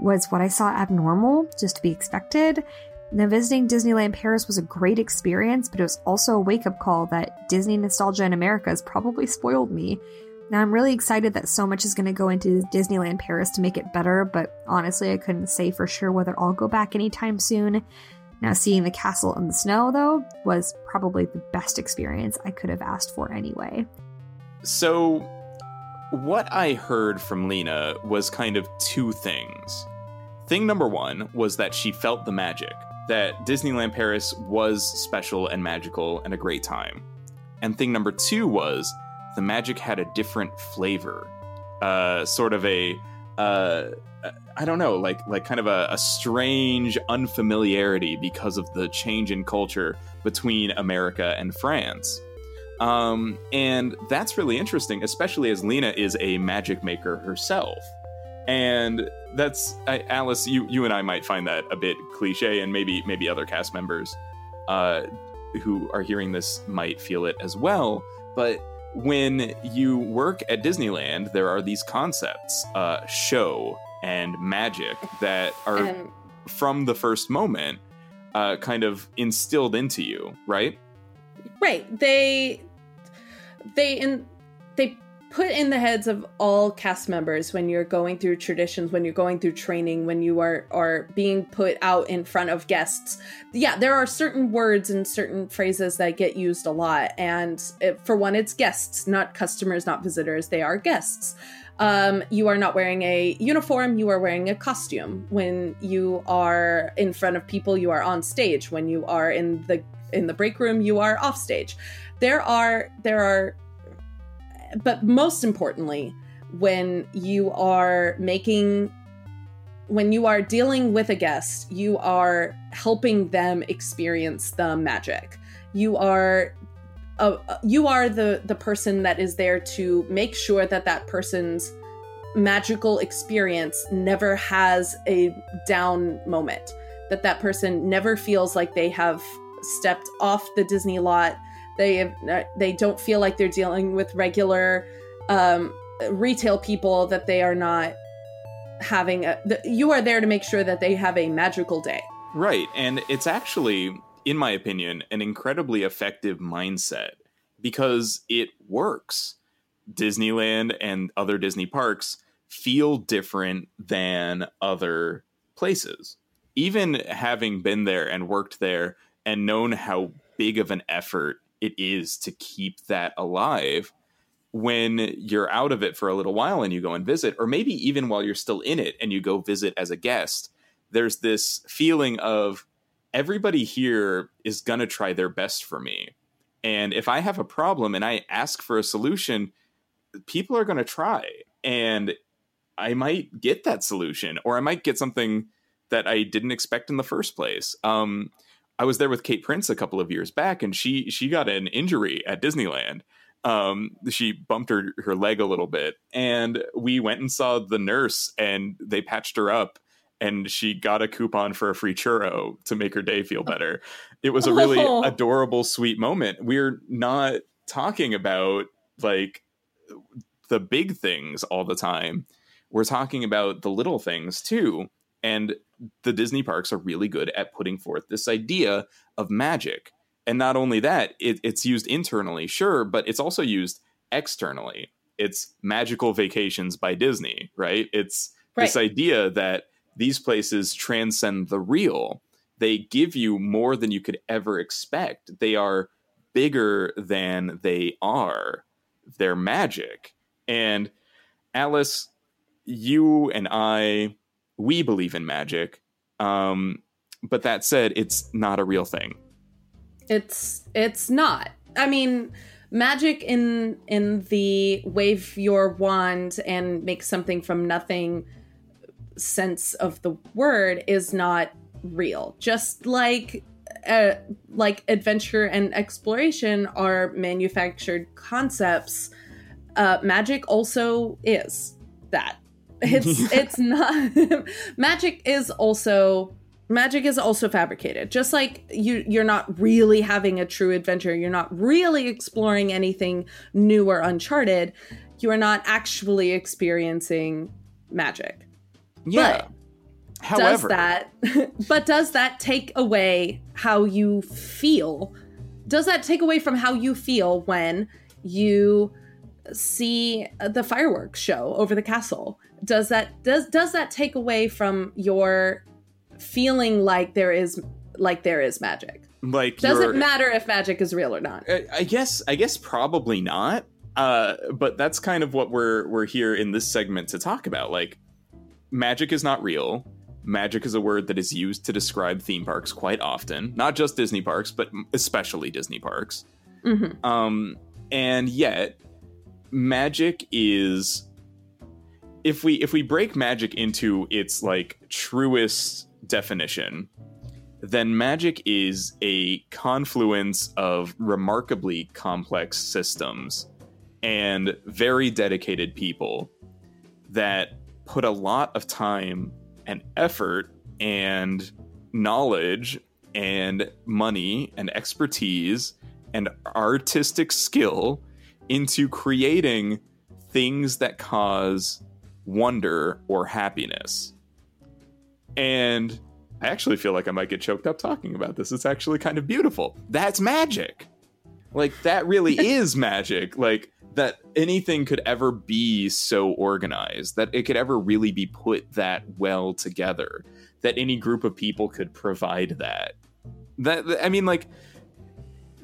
Speaker 3: Was what I saw abnormal, just to be expected? Now, visiting Disneyland Paris was a great experience, but it was also a wake up call that Disney nostalgia in America has probably spoiled me. Now, I'm really excited that so much is going to go into Disneyland Paris to make it better, but honestly, I couldn't say for sure whether I'll go back anytime soon. Now, seeing the castle in the snow, though, was probably the best experience I could have asked for anyway.
Speaker 1: So, what I heard from Lena was kind of two things. Thing number one was that she felt the magic, that Disneyland Paris was special and magical and a great time. And thing number two was the magic had a different flavor, uh, sort of a uh, I don't know, like like kind of a, a, strange unfamiliarity because of the change in culture between America and France. Um, and that's really interesting, especially as Lena is a magic maker herself. And that's I, Alice. You you and I might find that a bit cliche, and maybe maybe other cast members uh, who are hearing this might feel it as well. But when you work at Disneyland, there are these concepts, uh, show and magic, that are and... from the first moment uh, kind of instilled into you, right?
Speaker 2: Right. They they in they put in the heads of all cast members when you're going through traditions when you're going through training when you are are being put out in front of guests. Yeah there are certain words and certain phrases that get used a lot. And it, for one it's guests not customers not visitors. They are guests. Um, you are not wearing a uniform. You are wearing a costume. When you are in front of people you are on stage. When you are in the in the break room you are off stage. There are there are but most importantly, when you are making when you are dealing with a guest, you are helping them experience the magic. You are uh, you are the the person that is there to make sure that that person's magical experience never has a down moment. That that person never feels like they have stepped off the Disney lot they uh, they don't feel like they're dealing with regular um, retail people. That they are not having a. You are there to make sure that they have a magical day.
Speaker 1: Right, and it's actually, in my opinion, an incredibly effective mindset because it works. Disneyland and other Disney parks feel different than other places. Even having been there and worked there and known how big of an effort it is to keep that alive when you're out of it for a little while and you go and visit, or maybe even while you're still in it and you go visit as a guest, there's this feeling of everybody here is going to try their best for me. And if I have a problem and I ask for a solution, people are going to try. And I might get that solution, or I might get something that I didn't expect in the first place. Um, I was there with Kate Prince a couple of years back, and she she got an injury at Disneyland. Um, she bumped her her leg a little bit, and we went and saw the nurse, and they patched her up, and she got a coupon for a free churro to make her day feel better. It was a really oh. adorable, sweet moment. We're not talking about like the big things all the time. We're talking about the little things too. And the Disney parks are really good at putting forth this idea of magic. And not only that, it, it's used internally, sure, but it's also used externally. It's magical vacations by Disney, right? It's right. this idea that these places transcend the real. They give you more than you could ever expect. They are bigger than they are. They're magic. And Alice, you and I, we believe in magic. Um, but that said, it's not a real thing.
Speaker 2: It's it's not. I mean, magic in in the wave your wand and make something from nothing sense of the word is not real. Just like uh, like adventure and exploration are manufactured concepts, uh, magic also is that. It's it's not magic is also magic is also fabricated. Just like you you're not really having a true adventure you're not really exploring anything new or uncharted you are not actually experiencing magic.
Speaker 1: Yeah.
Speaker 2: But
Speaker 1: However,
Speaker 2: does that but does that take away how you feel? Does that take away from how you feel when you see the fireworks show over the castle does that does does that take away from your feeling like there is like there is magic
Speaker 1: like
Speaker 2: does
Speaker 1: you're-
Speaker 2: it matter if magic is real or not
Speaker 1: I- I guess I guess probably not. Uh, but that's kind of what we're we're here in this segment to talk about. Like, magic is not real. Magic is a word that is used to describe theme parks quite often, not just Disney parks, but especially Disney parks.
Speaker 2: hmm
Speaker 1: Um, and yet, magic is if we if we break magic into its like truest definition, then magic is a confluence of remarkably complex systems and very dedicated people that put a lot of time and effort and knowledge and money and expertise and artistic skill into creating things that cause wonder or happiness. And I actually feel like I might get choked up talking about this. It's actually kind of beautiful. That's magic. Like, that really is magic. Like, that anything could ever be so organized, that it could ever really be put that well together, that any group of people could provide that. That, I mean, like,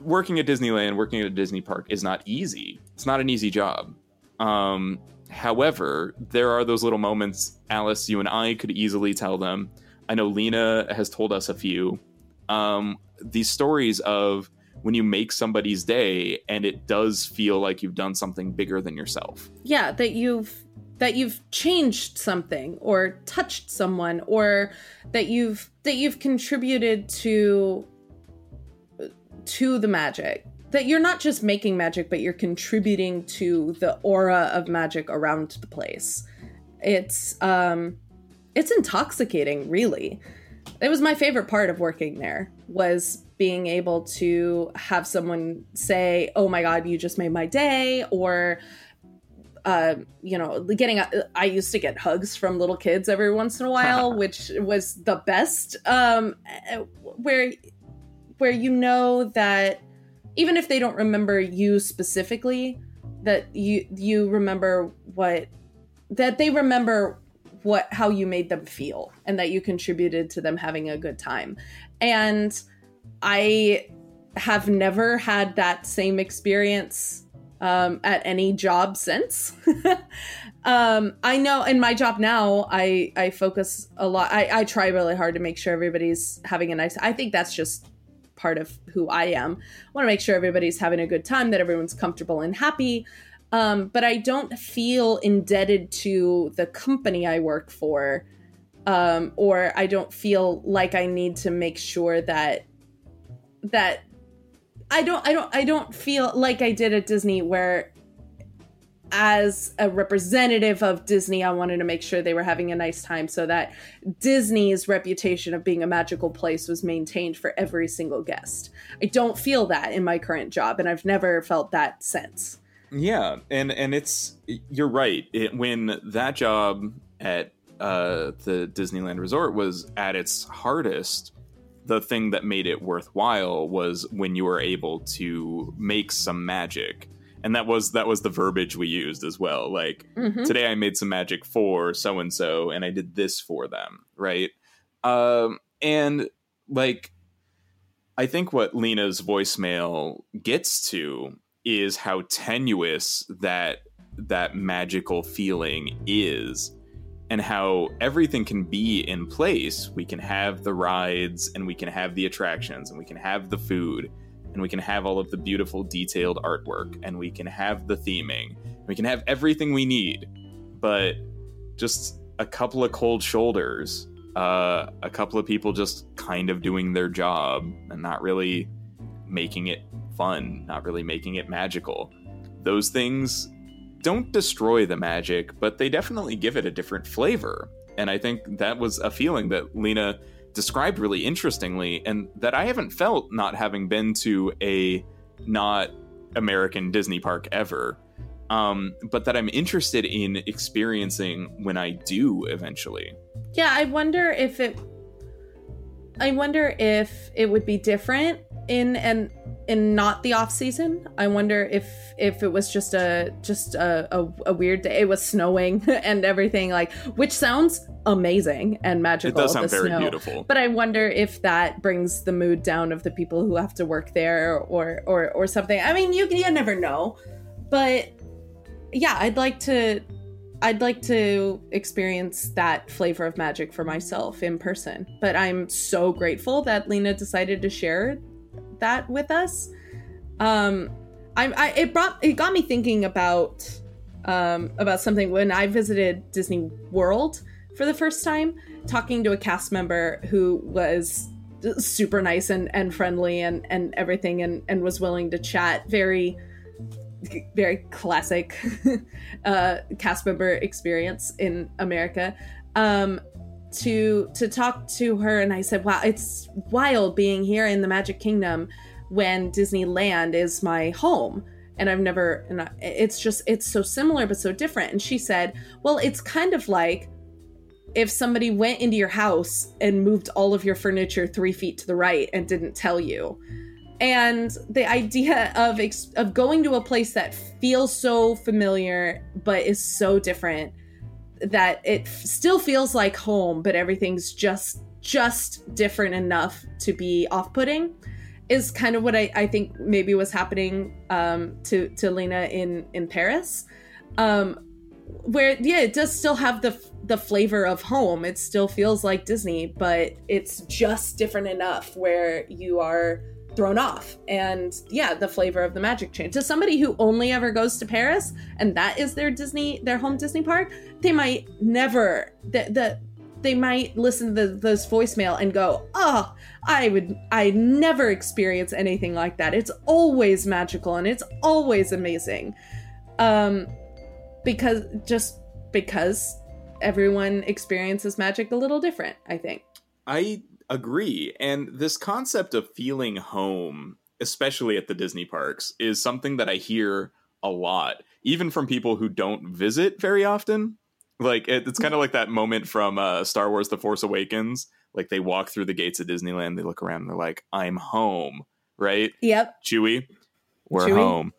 Speaker 1: working at Disneyland, working at a Disney park is not easy. It's not an easy job. Um, however, there are those little moments, Alice, you and I could easily tell them. I know Lena has told us a few. Um, these stories of when you make somebody's day and it does feel like you've done something bigger than yourself.
Speaker 2: yeah that you've that you've changed something or touched someone or that you've that you've contributed to to the magic that you're not just making magic but you're contributing to the aura of magic around the place it's um it's intoxicating really it was my favorite part of working there was being able to have someone say oh my god you just made my day or uh, you know, getting. I used to get hugs from little kids every once in a while, which was the best. Um, where, where you know that even if they don't remember you specifically, that you you remember what that they remember what how you made them feel and that you contributed to them having a good time. And I have never had that same experience um, at any job since. um, I know in my job now, I I focus a lot. I, I try really hard to make sure everybody's having a nice. I think that's just part of who I am. I want to make sure everybody's having a good time, that everyone's comfortable and happy. Um, but I don't feel indebted to the company I work for, um, or I don't feel like I need to make sure that that I don't I don't I don't feel like I did at Disney where as a representative of Disney I wanted to make sure they were having a nice time so that Disney's reputation of being a magical place was maintained for every single guest. I don't feel that in my current job and I've never felt that since.
Speaker 1: Yeah, and and it's you're right. It, when that job at uh, the Disneyland Resort was at its hardest, the thing that made it worthwhile was when you were able to make some magic, and that was that was the verbiage we used as well. Like
Speaker 2: Mhm.
Speaker 1: today, I made some magic for so and so, and I did this for them, right? Um, and like, I think what Lena's voicemail gets to is how tenuous that that magical feeling is and how everything can be in place we can have the rides and we can have the attractions and we can have the food and we can have all of the beautiful detailed artwork and we can have the theming we can have everything we need but just a couple of cold shoulders uh, a couple of people just kind of doing their job and not really making it fun, not really making it magical. Those things don't destroy the magic, but they definitely give it a different flavor. And I think that was a feeling that Lena described really interestingly, and that I haven't felt not having been to a not American Disney park ever. Um, but that I'm interested in experiencing when I do eventually.
Speaker 2: Yeah, I wonder if it. I wonder if it would be different in and in not the off season. I wonder if if it was just a just a, a, a weird day. It was snowing and everything, like which sounds amazing and magical.
Speaker 1: It does sound
Speaker 2: the
Speaker 1: very
Speaker 2: snow.
Speaker 1: beautiful.
Speaker 2: But I wonder if that brings the mood down of the people who have to work there or or or something. I mean, you you never know. But yeah, I'd like to I'd like to experience that flavor of magic for myself in person. But I'm so grateful that Lena decided to share that with us. Um I, I it brought it got me thinking about um about something when I visited Disney World for the first time, talking to a cast member who was super nice and, and friendly and, and everything and, and was willing to chat very very classic uh, cast member experience in America. Um, to to talk to her, and I said, "Wow, it's wild being here in the Magic Kingdom when Disneyland is my home." And I've never, and I, it's just, it's so similar but so different. And she said, "Well, it's kind of like if somebody went into your house and moved all of your furniture three feet to the right and didn't tell you." and the idea of ex- of going to a place that feels so familiar but is so different that it still feels like home but everything's just just different enough to be off-putting is kind of what I, I think maybe was happening um, to to Lena in in Paris. Um, where yeah it does still have the the flavor of home. It still feels like Disney but it's just different enough where you are thrown off. And yeah the flavor of the magic change to somebody who only ever goes to paris and that is their disney their home disney park they might never the, the they might listen to this voicemail and go oh i would i never experience anything like that. It's always magical and it's always amazing. Um because just because everyone experiences magic a little different i think.
Speaker 1: I agree. And this concept of feeling home, especially at the Disney parks, is something that I hear a lot, even from people who don't visit very often. Like it, it's kind of like that moment from uh, Star Wars: The Force Awakens. Like they walk through the gates of Disneyland, they look around, and they're like, "I'm home." Right?
Speaker 2: Yep.
Speaker 1: Chewie, we're
Speaker 2: Chewie?
Speaker 1: home.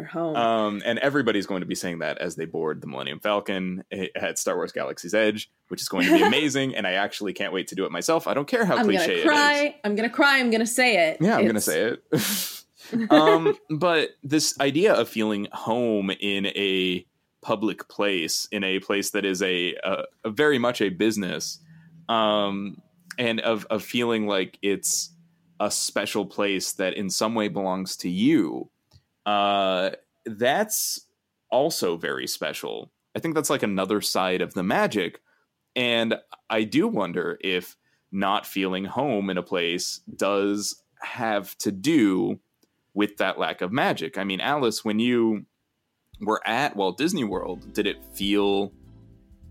Speaker 2: We're home
Speaker 1: Um, and everybody's going to be saying that as they board the Millennium Falcon at Star Wars Galaxy's Edge, which is going to be amazing. and I actually can't wait to do it myself. I don't care how
Speaker 2: i'm
Speaker 1: cliche
Speaker 2: gonna
Speaker 1: it is.
Speaker 2: cry i'm gonna cry i'm gonna say it
Speaker 1: Yeah, I'm gonna say it. um, but this idea of feeling home in a public place, in a place that is a, a, a very much a business, um, and of of feeling like it's a special place that in some way belongs to you, uh, that's also very special. I think that's like another side of the magic, and I do wonder if not feeling home in a place does have to do with that lack of magic. I mean, Alice, when you were at Walt Disney World, did it feel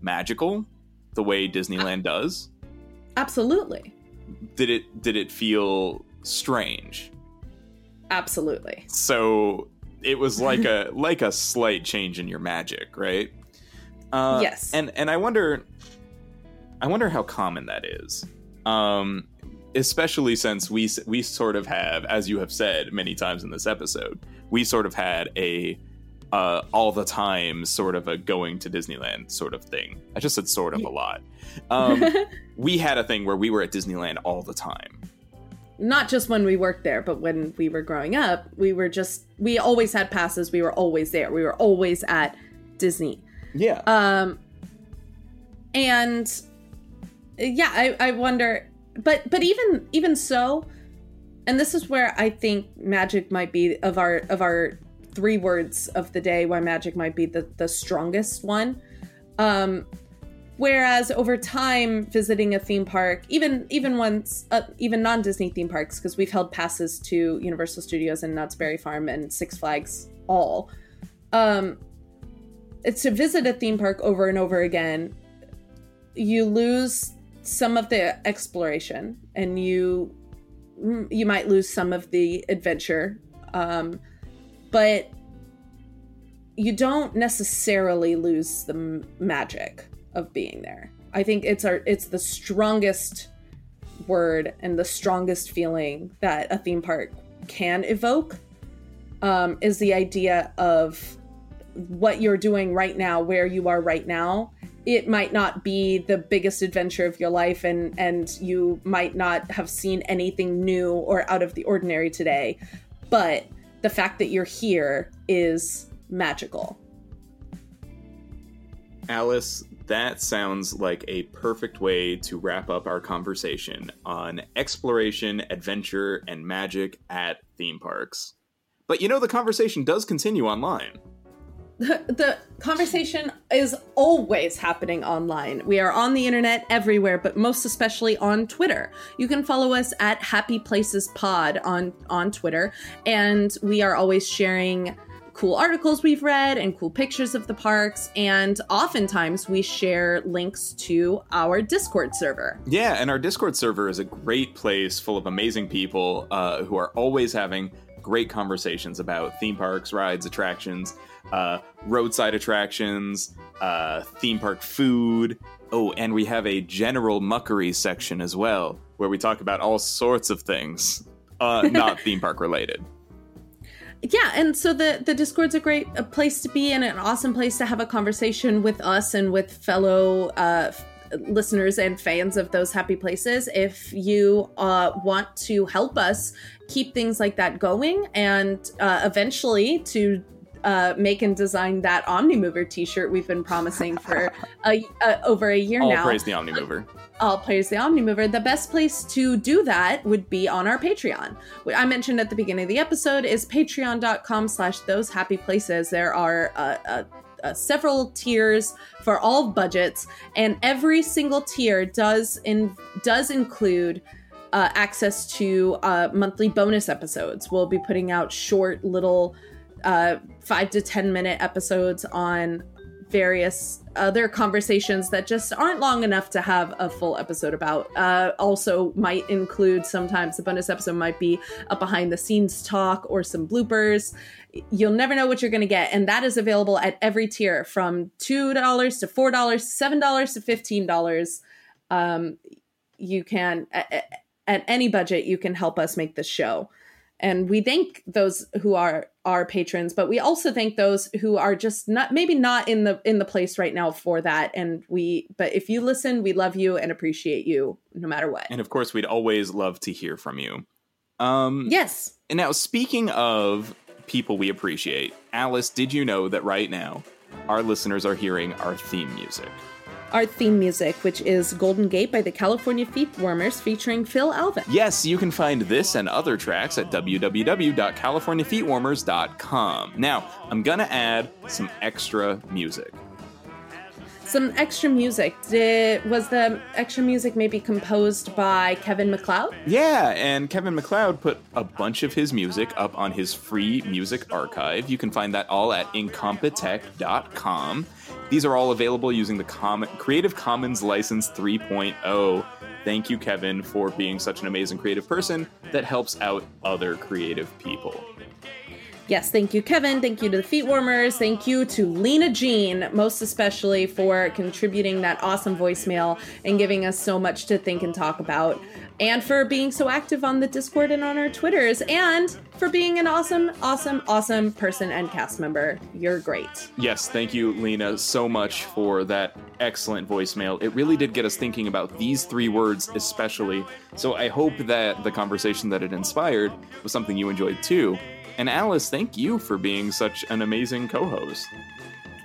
Speaker 1: magical the way Disneyland does?
Speaker 2: absolutely
Speaker 1: Did it did it feel strange?
Speaker 2: Absolutely
Speaker 1: So it was like a like a slight change in your magic, right? Uh,
Speaker 2: Yes.
Speaker 1: And and I wonder I wonder how common that is. Um especially since we we sort of have as you have said many times in this episode, we sort of had a uh, all the time sort of a going to Disneyland sort of thing. I just said sort of a lot. Um, we had a thing where we were at Disneyland all the time.
Speaker 2: Not just when we worked there, but when we were growing up, we were just we always had passes. We were always there. We were always at Disney.
Speaker 1: Yeah.
Speaker 2: Um, and yeah, I, I wonder, but but even even so, and this is where I think magic might be of our of our three words of the day. Why magic might be the the strongest one. Um, whereas over time, visiting a theme park, even even once, uh, even non Disney theme parks, because we've held passes to Universal Studios and Knott's Berry Farm and Six Flags all. Um, it's to visit a theme park over and over again you lose some of the exploration and you you might lose some of the adventure um, but you don't necessarily lose the magic of being there. I think it's our it's the strongest word and the strongest feeling that a theme park can evoke um, is the idea of what you're doing right now where you are right now. It might not be the biggest adventure of your life and and you might not have seen anything new or out of the ordinary today but the fact that you're here is magical.
Speaker 1: Alice, that sounds like a perfect way to wrap up our conversation on exploration, adventure, and magic at theme parks. But you know, the conversation does continue online.
Speaker 2: the, the conversation is always happening online. We are on the internet everywhere, but most especially on Twitter. You can follow us at Happy Places Pod on on Twitter, and we are always sharing cool articles we've read and cool pictures of the parks and oftentimes we share links to our discord server
Speaker 1: Yeah, and our Discord server is a great place full of amazing people uh, who are always having great conversations about theme parks, rides, attractions, uh, roadside attractions, uh, theme park food. Oh, and we have a general muckery section as well, where we talk about all sorts of things, uh, not theme park related.
Speaker 2: Yeah and so the the discord's a great a place to be and an awesome place to have a conversation with us and with fellow uh listeners and fans of those happy places. If you uh, want to help us keep things like that going and uh, eventually to uh, make and design that omnimover t-shirt we've been promising for a, uh, over a year now.
Speaker 1: All
Speaker 2: now
Speaker 1: praise the Omnimover.
Speaker 2: all praise the Omnimover. The best place to do that would be on our Patreon. What I mentioned at the beginning of the episode is patreon.com slash those happy places. There are uh, uh, uh, several tiers for all budgets, and every single tier does in does include uh, access to uh, monthly bonus episodes. We'll be putting out short little uh, five to ten minute episodes on various other conversations that just aren't long enough to have a full episode about. Uh, also, might include sometimes the bonus episode might be a behind the scenes talk or some bloopers. You'll never know what you're going to get, and that is available at every tier from two dollars to four dollars, seven dollars to fifteen dollars. Um, you can at, at any budget you can help us make this show and we thank those who are our patrons but we also thank those who are just not maybe not in the in the place right now for that and we but if you listen we love you and appreciate you no matter what
Speaker 1: And of course, we'd always love to hear from you. Um,
Speaker 2: yes
Speaker 1: And now, speaking of people we appreciate, Alice, did you know that right now our listeners are hearing our theme music?
Speaker 2: Our theme music which is golden gate by the california feet warmers featuring phil alvin
Speaker 1: Yes, you can find this and other tracks at www.californiafeetwarmers.com. Now, I'm gonna add some extra music.
Speaker 2: Some extra music did was the extra music maybe composed by kevin macleod
Speaker 1: Yeah, and Kevin MacLeod put a bunch of his music up on his free music archive. You can find that all at incompetech.com. These are all available using the Com- Creative Commons License 3.0. Thank you, Kevin, for being such an amazing creative person that helps out other creative people.
Speaker 2: Yes, thank you, Kevin. Thank you to the Feetwarmers. Thank you to Lena Jean, most especially for contributing that awesome voicemail and giving us so much to think and talk about, and for being so active on the Discord and on our Twitters, and for being an awesome, awesome, awesome person and cast member. You're great.
Speaker 1: Yes, thank you, Lena, so much for that excellent voicemail. It really did get us thinking about these three words, especially. So I hope that the conversation that it inspired was something you enjoyed too. And Alice, thank you for being such an amazing co host.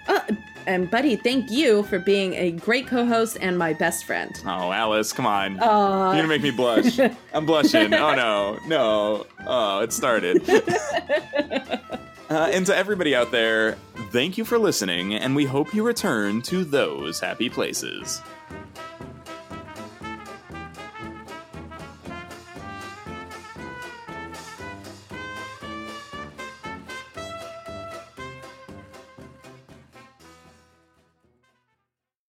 Speaker 2: Uh, and Buddy, thank you for being a great co-host and my best friend.
Speaker 1: Oh, Alice, come on.
Speaker 2: Aw.
Speaker 1: You're gonna make me blush. I'm blushing. Oh no, no. Oh, it started. Uh, and to everybody out there, thank you for listening, and we hope you return to those happy places.